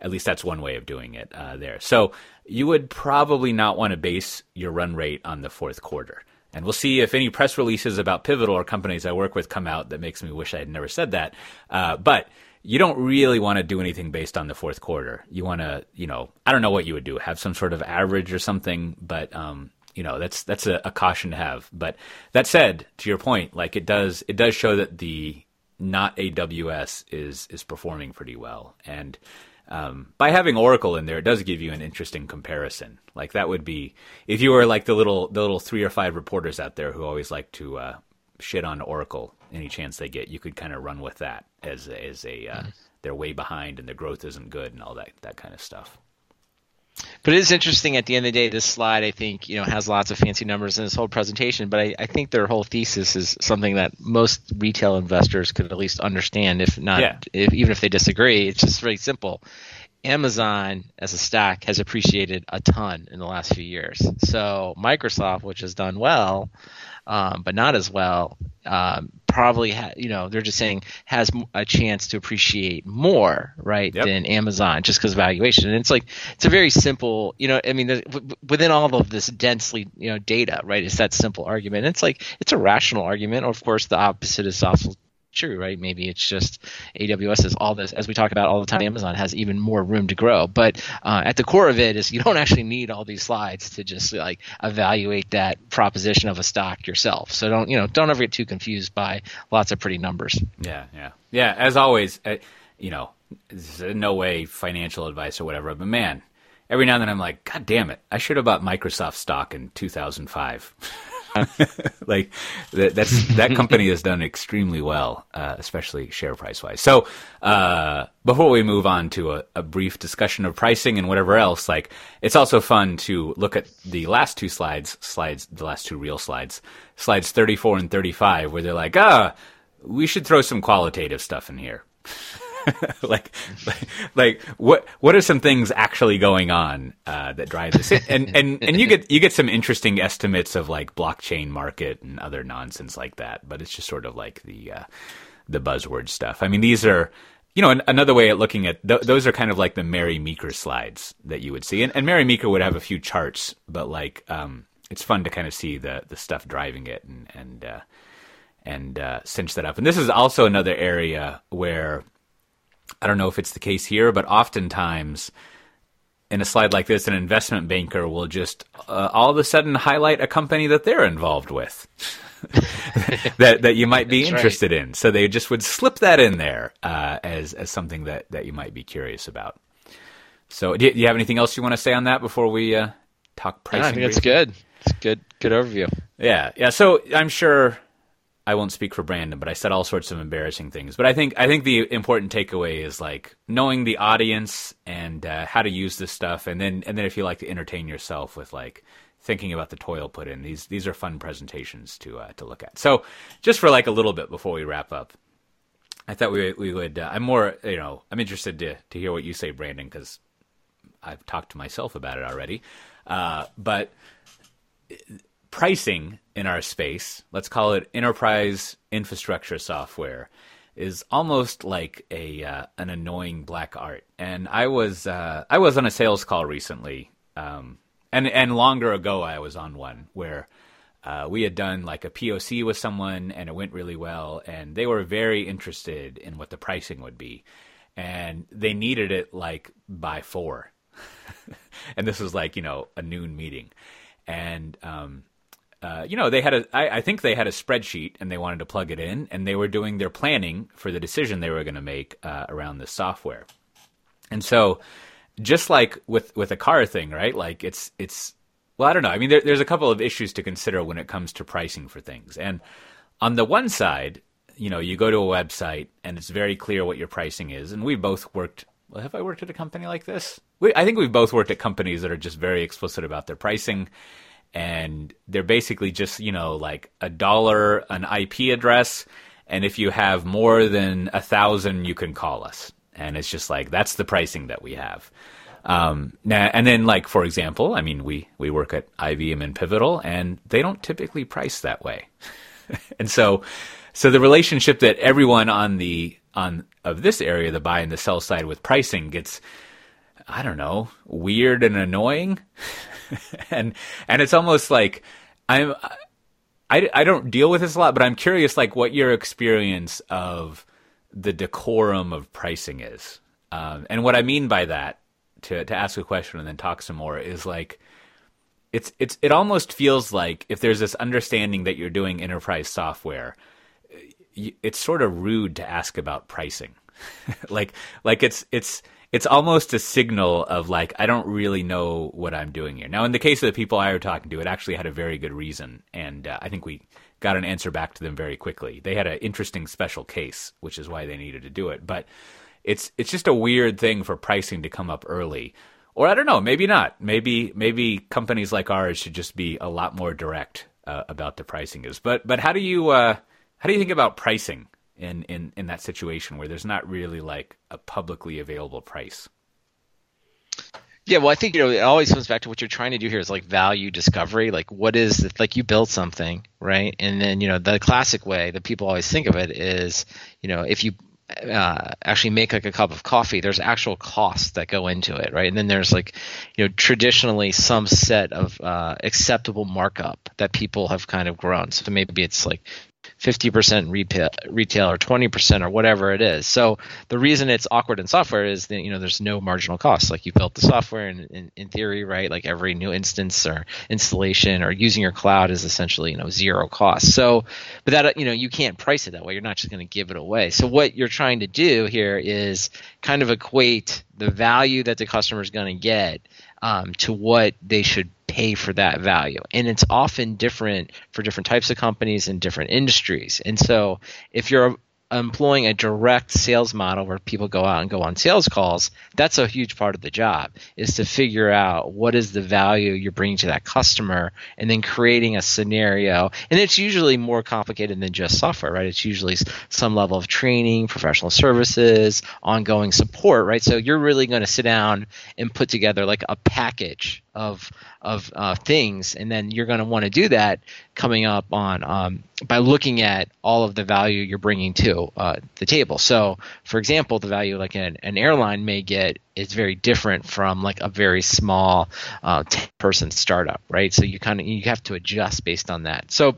At least that's one way of doing it uh, there. So you would probably not want to base your run rate on the fourth quarter. And we'll see if any press releases about Pivotal or companies I work with come out that makes me wish I had never said that. Uh, but you don't really want to do anything based on the fourth quarter. You want to, you know, I don't know what you would do, have some sort of average or something, but um, you know, that's that's a, a, caution to have. But that said, to your point, like it does it does show that the not AWS is is performing pretty well, and um, by having Oracle in there, it does give you an interesting comparison. Like that would be if you were like the little the little three or five reporters out there who always like to uh, shit on Oracle any chance they get. You could kind of run with that as as a uh, they're way behind and their growth isn't good and all that that kind of stuff. But it is interesting at the end of the day, this slide, I think, you know, has lots of fancy numbers in this whole presentation, but I, I think their whole thesis is something that most retail investors could at least understand, if not, yeah. if, even if they disagree. It's just very simple. Amazon as a stock has appreciated a ton in the last few years. So Microsoft, which has done well, um, but not as well, um, probably ha- you know they're just saying has a chance to appreciate more right yep. than Amazon just because valuation. And it's like it's a very simple you know I mean within all of this densely you know data right it's that simple argument. And it's like it's a rational argument. Of course, the opposite is also true, right? Maybe it's just AWS is all this, as we talk about all the time. Amazon has even more room to grow, but uh, at the core of it is you don't actually need all these slides to just like evaluate that proposition of a stock yourself. So don't you know don't ever get too confused by lots of pretty numbers. Yeah, yeah, yeah. As always, uh, you know, no way financial advice or whatever, but man. Every now and then I'm like, God damn it! I should have bought Microsoft stock in 2005. like that, that's that company has done extremely well, uh, especially share price wise. So uh, before we move on to a, a, brief discussion of pricing and whatever else, like it's also fun to look at the last two slides, slides, the last two real slides, slides 34 and 35, where they're like, ah, we should throw some qualitative stuff in here. like, like, like, what what are some things actually going on uh, that drive this? And and and you get you get some interesting estimates of like blockchain market and other nonsense like that. But it's just sort of like the uh, the buzzword stuff. I mean, these are you know, another way at looking at th- those are kind of like the Mary Meeker slides that you would see, and, and Mary Meeker would have a few charts, but like um, it's fun to kind of see the the stuff driving it and and uh, and uh, cinch that up. And this is also another area where I don't know if it's the case here, but oftentimes in a slide like this, an investment banker will just uh, all of a sudden highlight a company that they're involved with. that that you might be interested right. in. So they just would slip that in there uh, as as something that, that you might be curious about. So do you, have anything else you want to say on that before we uh, talk pricing? I think it's good. It's good. Good overview. Yeah, yeah. So I'm sure I won't speak for Brandon, but I said all sorts of embarrassing things. But I think I think the important takeaway is like knowing the audience and uh, how to use this stuff, and then and then if you like to entertain yourself with like thinking about the toil put in, these these are fun presentations to uh, to look at. So just for like a little bit before we wrap up, I thought we we would. Uh, I'm more you know I'm interested to to hear what you say, Brandon, because I've talked to myself about it already, uh, but pricing in our space, let's call it enterprise infrastructure software, is almost like a uh, an annoying black art. And I was uh, I was on a sales call recently, um, and and longer ago I was on one where uh, we had done like a POC with someone and it went really well, and they were very interested in what the pricing would be, and they needed it like by four, and this was like you know a noon meeting, and um, uh, you know, they had a, I, I think they had a spreadsheet and they wanted to plug it in and they were doing their planning for the decision they were going to make uh, around the software. And so, just like with, with a car thing, right? Like it's, it's, well, I don't know. I mean, there, there's a couple of issues to consider when it comes to pricing for things. And on the one side, you know, you go to a website and it's very clear what your pricing is. And we both worked, well, have I worked at a company like this? We, I think we've both worked at companies that are just very explicit about their pricing and they're basically just you know like a dollar an IP address, and if you have more than a thousand, you can call us. and it's just like that's the pricing that we have. Um, now, and then, like for example, I mean, we we work at IBM and Pivotal, and they don't typically price that way. and so, so the relationship that everyone on the on of this area, the buy and the sell side with pricing, gets, I don't know, weird and annoying, and and it's almost like I'm. I, I don't deal with this a lot, but I'm curious, like, what your experience of the decorum of pricing is. Um, and what I mean by that to to ask a question and then talk some more is like it's it's it almost feels like if there's this understanding that you're doing enterprise software it's sort of rude to ask about pricing like like it's it's it's almost a signal of like I don't really know what I'm doing here. Now, in the case of the people I were talking to, it actually had a very good reason, and uh, I think we got an answer back to them very quickly. They had an interesting special case, which is why they needed to do it. But it's it's just a weird thing for pricing to come up early. Or I don't know, maybe not. Maybe maybe companies like ours should just be a lot more direct uh, about the pricing is. But but how do you uh, how do you think about pricing in, in in that situation where there's not really like a publicly available price? Yeah, well, I think you know it always comes back to what you're trying to do here is like value discovery. Like, what is it? Like, you build something, right? And then you know the classic way that people always think of it is, you know, if you uh, actually make like a cup of coffee, there's actual costs that go into it, right? And then there's like, you know, traditionally some set of uh, acceptable markup that people have kind of grown. So maybe it's like 50% retail, retail or 20% or whatever it is. So the reason it's awkward in software is that, you know, there's no marginal cost. Like you built the software and in, in theory, right? Like every new instance or installation or using your cloud is essentially, you know, zero cost. So, but that, you know, you can't price it that way. You're not just going to give it away. So what you're trying to do here is kind of equate the value that the customer is going to get um, to what they should pay for that value. And it's often different for different types of companies and different industries. And so if you're employing a direct sales model where people go out and go on sales calls, that's a huge part of the job is to figure out what is the value you're bringing to that customer and then creating a scenario. And it's usually more complicated than just software, right? It's usually some level of training, professional services, ongoing support, right? So you're really going to sit down and put together like a package of of uh, things, and then you're going to want to do that coming up on um, by looking at all of the value you're bringing to uh, the table. So, for example, the value like an, an airline may get is very different from like a very small uh, person startup, right? So you kind of you have to adjust based on that. So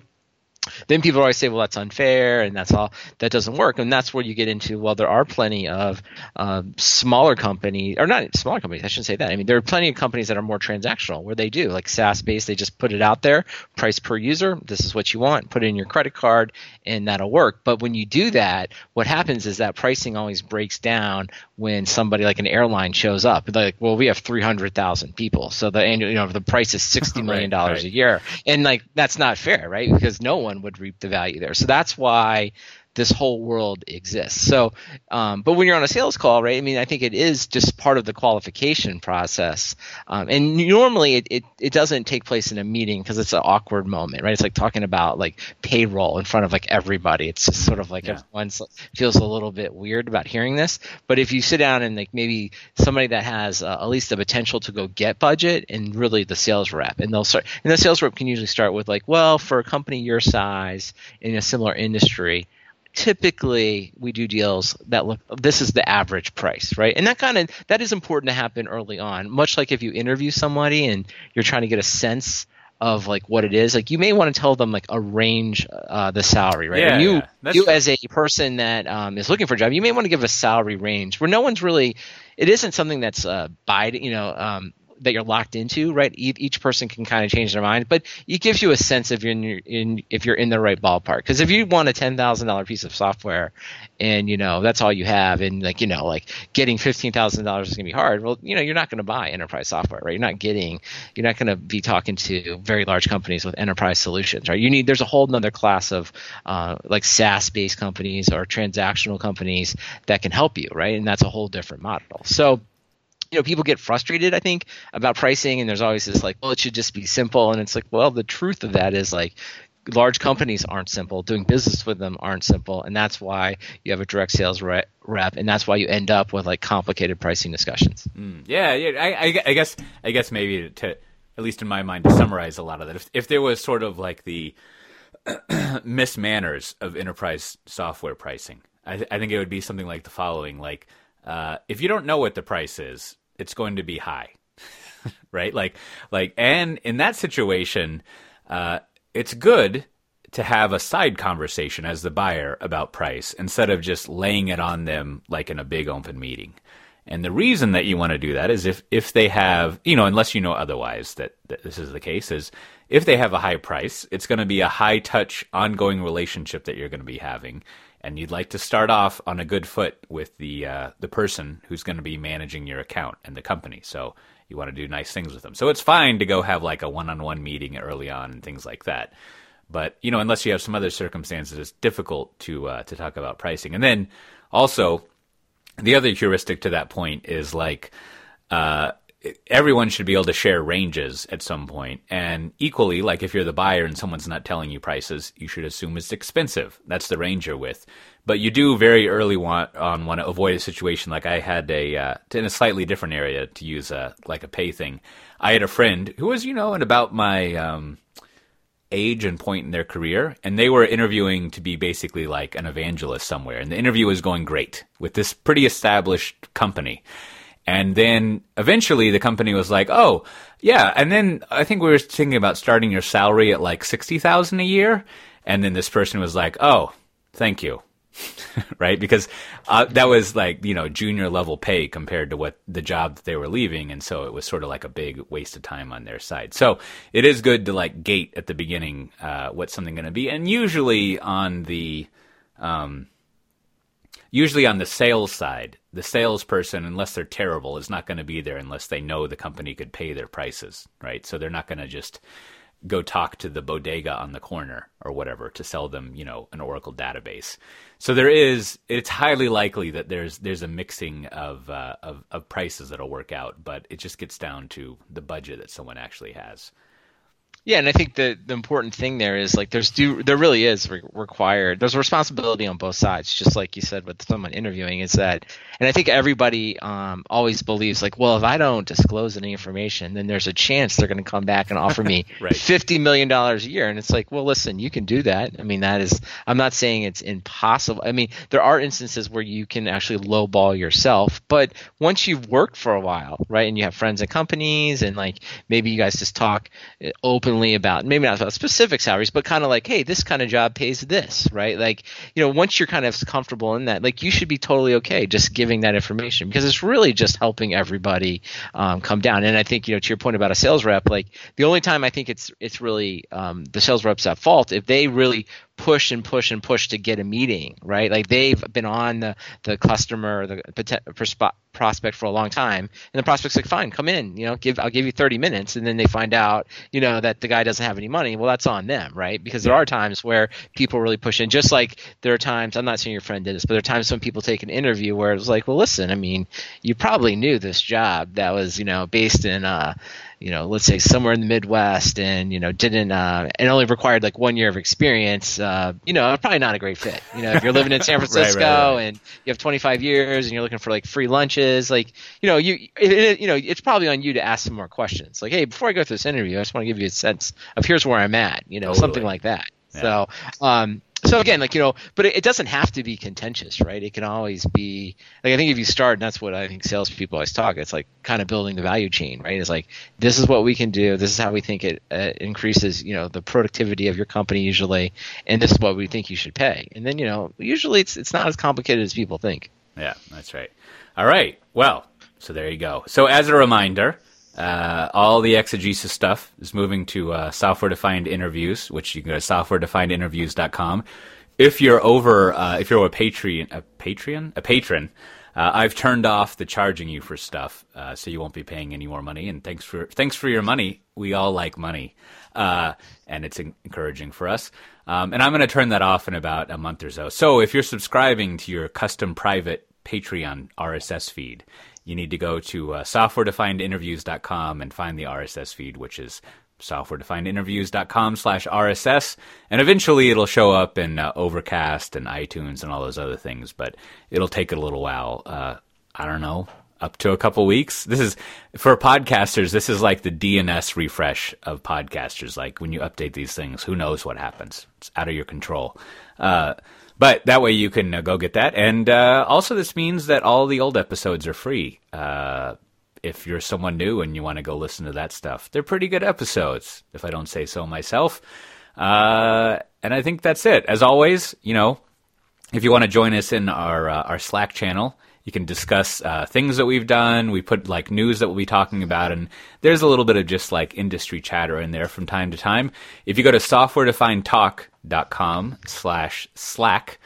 then people always say, well, that's unfair and that's all that doesn't work. And that's where you get into, well, there are plenty of uh, smaller companies, or not smaller companies, I shouldn't say that. I mean, there are plenty of companies that are more transactional where they do, like SaaS based, they just put it out there, price per user, this is what you want, put it in your credit card, and that'll work. But when you do that, what happens is that pricing always breaks down when somebody like an airline shows up. Like, well, we have 300,000 people. So the annual, you know, the price is $60 million right, right. a year. And like, that's not fair, right? Because no one would reap the value there. So that's why this whole world exists. So, um, but when you're on a sales call, right? I mean, I think it is just part of the qualification process. Um, and normally it, it, it, doesn't take place in a meeting because it's an awkward moment, right? It's like talking about like payroll in front of like everybody. It's just sort of like yeah. everyone feels a little bit weird about hearing this. But if you sit down and like maybe somebody that has uh, at least the potential to go get budget and really the sales rep, and they'll start, and the sales rep can usually start with like, well, for a company your size in a similar industry, typically we do deals that look this is the average price right? And that kind of that is important to happen early on. Much like if you interview somebody and you're trying to get a sense of like what it is like you may want to tell them like a range uh, the salary right? Yeah, and you yeah. you as a person that um, is looking for a job you may want to give a salary range where no one's really it isn't something that's uh, by you know um, that you're locked into, right? Each person can kind of change their mind, but it gives you a sense if you're in, in if you're in the right ballpark. Because if you want a ten thousand dollar piece of software, and you know that's all you have, and like you know like getting fifteen thousand dollars is gonna be hard. Well, you know you're not gonna buy enterprise software, right? You're not getting, you're not gonna be talking to very large companies with enterprise solutions, right? You need there's a whole other class of uh, like SaaS based companies or transactional companies that can help you, right? And that's a whole different model. So you know people get frustrated i think about pricing and there's always this like well it should just be simple and it's like well the truth of that is like large companies aren't simple. Doing business with them aren't simple, and that's why you have a direct sales rep, and that's why you end up with like complicated pricing discussions. Mm, yeah, yeah. I, I, guess I guess maybe to at least in my mind to summarize a lot of that, if, if there was sort of like the mismanners of enterprise software pricing, I, I think it would be something like the following: like uh, if you don't know what the price is, it's going to be high, right? Like like, and in that situation. Uh, it's good to have a side conversation as the buyer about price instead of just laying it on them like in a big open meeting. And the reason that you want to do that is if, if they have, you know, unless you know otherwise that, that this is the case, is if they have a high price, it's going to be a high touch, ongoing relationship that you're going to be having. And you'd like to start off on a good foot with the, uh, the person who's going to be managing your account and the company. So you want to do nice things with them. So it's fine to go have like a one-on-one meeting early on and things like that. But you know, unless you have some other circumstances, it's difficult to uh, to talk about pricing. And then also, the other heuristic to that point is like uh, everyone should be able to share ranges at some point. And equally, like if you're the buyer and someone's not telling you prices, you should assume it's expensive. That's the range you're with. But you do very early want on want to avoid a situation like I had a uh, in a slightly different area to use a like a pay thing. I had a friend who was you know in about my um, age and point in their career, and they were interviewing to be basically like an evangelist somewhere, and the interview was going great with this pretty established company. And then eventually the company was like, "Oh, yeah." And then I think we were thinking about starting your salary at like sixty thousand a year. And then this person was like, "Oh, thank you." right? Because uh, that was like you know junior level pay compared to what the job that they were leaving, and so it was sort of like a big waste of time on their side. So it is good to like gate at the beginning uh, what's something going to be, and usually on the um, usually on the sales side, the salesperson, unless they're terrible, is not going to be there unless they know the company could pay their prices, right? So they're not going to just go talk to the bodega on the corner or whatever to sell them, you know, an Oracle database. So there is, it's highly likely that there's there's a mixing of uh, of, of prices that'll work out, but it just gets down to the budget that someone actually has. Yeah, and I think the the important thing there is like there's do there really is re- required. There's a responsibility on both sides, just like you said with someone interviewing. Is that, and I think everybody um, always believes like, well, if I don't disclose any information, then there's a chance they're going to come back and offer me right. fifty million dollars a year. And it's like, well, listen, you can do that. I mean, that is. I'm not saying it's impossible. I mean, there are instances where you can actually lowball yourself, but once you've worked for a while, right, and you have friends and companies, and like maybe you guys just talk uh, openly openly about maybe not about specific salaries, but kind of like, hey, this kind of job pays this, right? Like, you know, once you're kind of comfortable in that, like you should be totally okay just giving that information because it's really just helping everybody um, come down. And I think, you know, to your point about a sales rep, like the only time I think it's it's really um, the sales reps at fault if they really push and push and push to get a meeting, right? Like they've been on the, the customer, the prospect for a long time, and the prospect's like, fine, come in, you know, give I'll give you 30 minutes, and then they find out, you know, that the guy doesn't have any money. Well, that's on them, right? Because there are times where people really push in, just like there are times. I'm not saying your friend did this, but there are times when people take an interview where it's like, well, listen, I mean, you probably knew this job that was, you know, based in, uh, you know, let's say somewhere in the Midwest and, you know, didn't, uh, and only required like one year of experience, uh, you know, probably not a great fit. You know, if you're living in San Francisco right, right, right. and you have 25 years and you're looking for like free lunches, like, you know, you, it, it, you know, it's probably on you to ask some more questions. Like, hey, before I go through this interview, I just want to give you a sense of here's where I'm at, you know, totally. something like that. Yeah. So, um, so again, like you know, but it, it, doesn't have to be contentious, right? It can always be like I think if you start, and that's what I think salespeople always talk. It's like kind of building the value chain, right? It's like this is what we can do. This is how we think it uh, increases, you know, the productivity of your company usually, and this is what we think you should pay. And then you know, usually it's it's not as complicated as people think. Yeah, that's right. All right. Well, so there you go. So as a reminder, uh, all the exegesis stuff is moving to uh, software defined interviews, which you can go to softwaredefinedinterviews.com. If you're over, uh, if you're a Patreon, a a patron, uh, I've turned off the charging you for stuff, uh, so you won't be paying any more money. And thanks for thanks for your money. We all like money, uh, and it's encouraging for us. Um, and I'm going to turn that off in about a month or so. So if you're subscribing to your custom private Patreon RSS feed, you need to go to uh, softwaredefinedinterviews.com and find the RSS feed, which is softwaredefinedinterviews.com slash RSS. And eventually it'll show up in uh, Overcast and iTunes and all those other things, but it'll take a little while. Uh, I don't know, up to a couple weeks. This is for podcasters. This is like the DNS refresh of podcasters. Like when you update these things, who knows what happens? It's out of your control. Uh, but that way you can uh, go get that. And uh, also, this means that all the old episodes are free. Uh, if you're someone new and you want to go listen to that stuff, they're pretty good episodes, if I don't say so myself. Uh, and I think that's it. As always, you know, if you want to join us in our uh, our Slack channel, you can discuss uh, things that we've done. We put like news that we'll be talking about, and there's a little bit of just like industry chatter in there from time to time. If you go to softwaredefinedtalk.com slash Slack,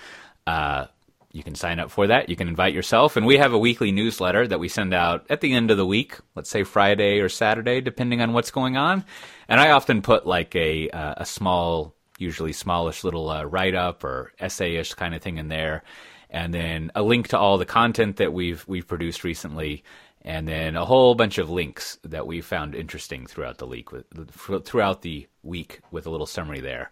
uh, you can sign up for that. You can invite yourself, and we have a weekly newsletter that we send out at the end of the week. Let's say Friday or Saturday, depending on what's going on. And I often put like a uh, a small, usually smallish little uh, write up or essayish kind of thing in there and then a link to all the content that we've we've produced recently, and then a whole bunch of links that we found interesting throughout the week with, throughout the week with a little summary there.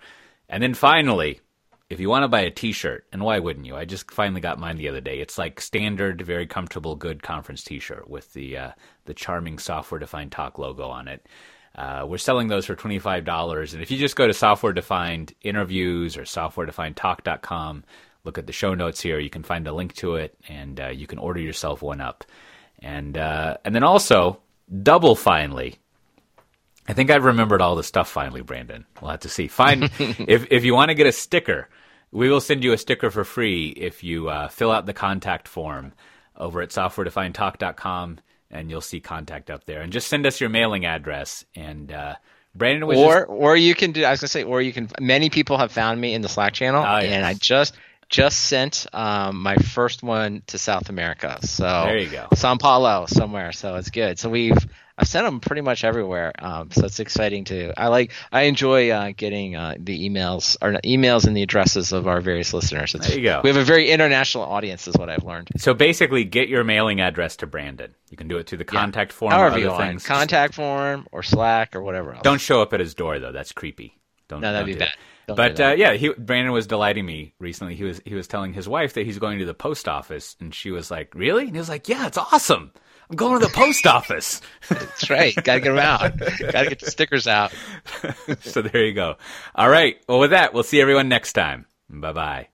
And then finally, if you want to buy a T-shirt, and why wouldn't you? I just finally got mine the other day. It's like standard, very comfortable, good conference T-shirt with the uh, the charming software defined talk logo on it. Uh, we're selling those for twenty five dollars, and if you just go to software defined interviews or softwaredefinedtalk.com look at the show notes here. You can find a link to it, and uh, you can order yourself one up. And uh, and then also double finally. I think I've remembered all the stuff finally, Brandon. We'll have to see. Find if if you want to get a sticker, we will send you a sticker for free if you uh, fill out the contact form over at softwaredefinedtalk.com, and you'll see contact up there. And just send us your mailing address and. Uh, Brandon or just... or you can do. I was gonna say, or you can. Many people have found me in the Slack channel, oh, yes. and I just just sent um, my first one to South America. So there you go, Sao Paulo somewhere. So it's good. So we've I've sent them pretty much everywhere. Um, so it's exciting to. I like. I enjoy uh, getting uh, the emails or emails and the addresses of our various listeners. It's, there you go. We have a very international audience, is what I've learned. So basically, get your mailing address to Brandon. You can do it through the contact yeah. form or other things. Contact form or Slack or whatever else. Don't show up at his door though. That's creepy. Don't. No, that'd be bad. It. Don't but uh, yeah, he, Brandon was delighting me recently. He was he was telling his wife that he's going to the post office, and she was like, "Really?" And he was like, "Yeah, it's awesome. I'm going to the post office." That's right. Got to get them out. Got to get the stickers out. so there you go. All right. Well, with that, we'll see everyone next time. Bye bye.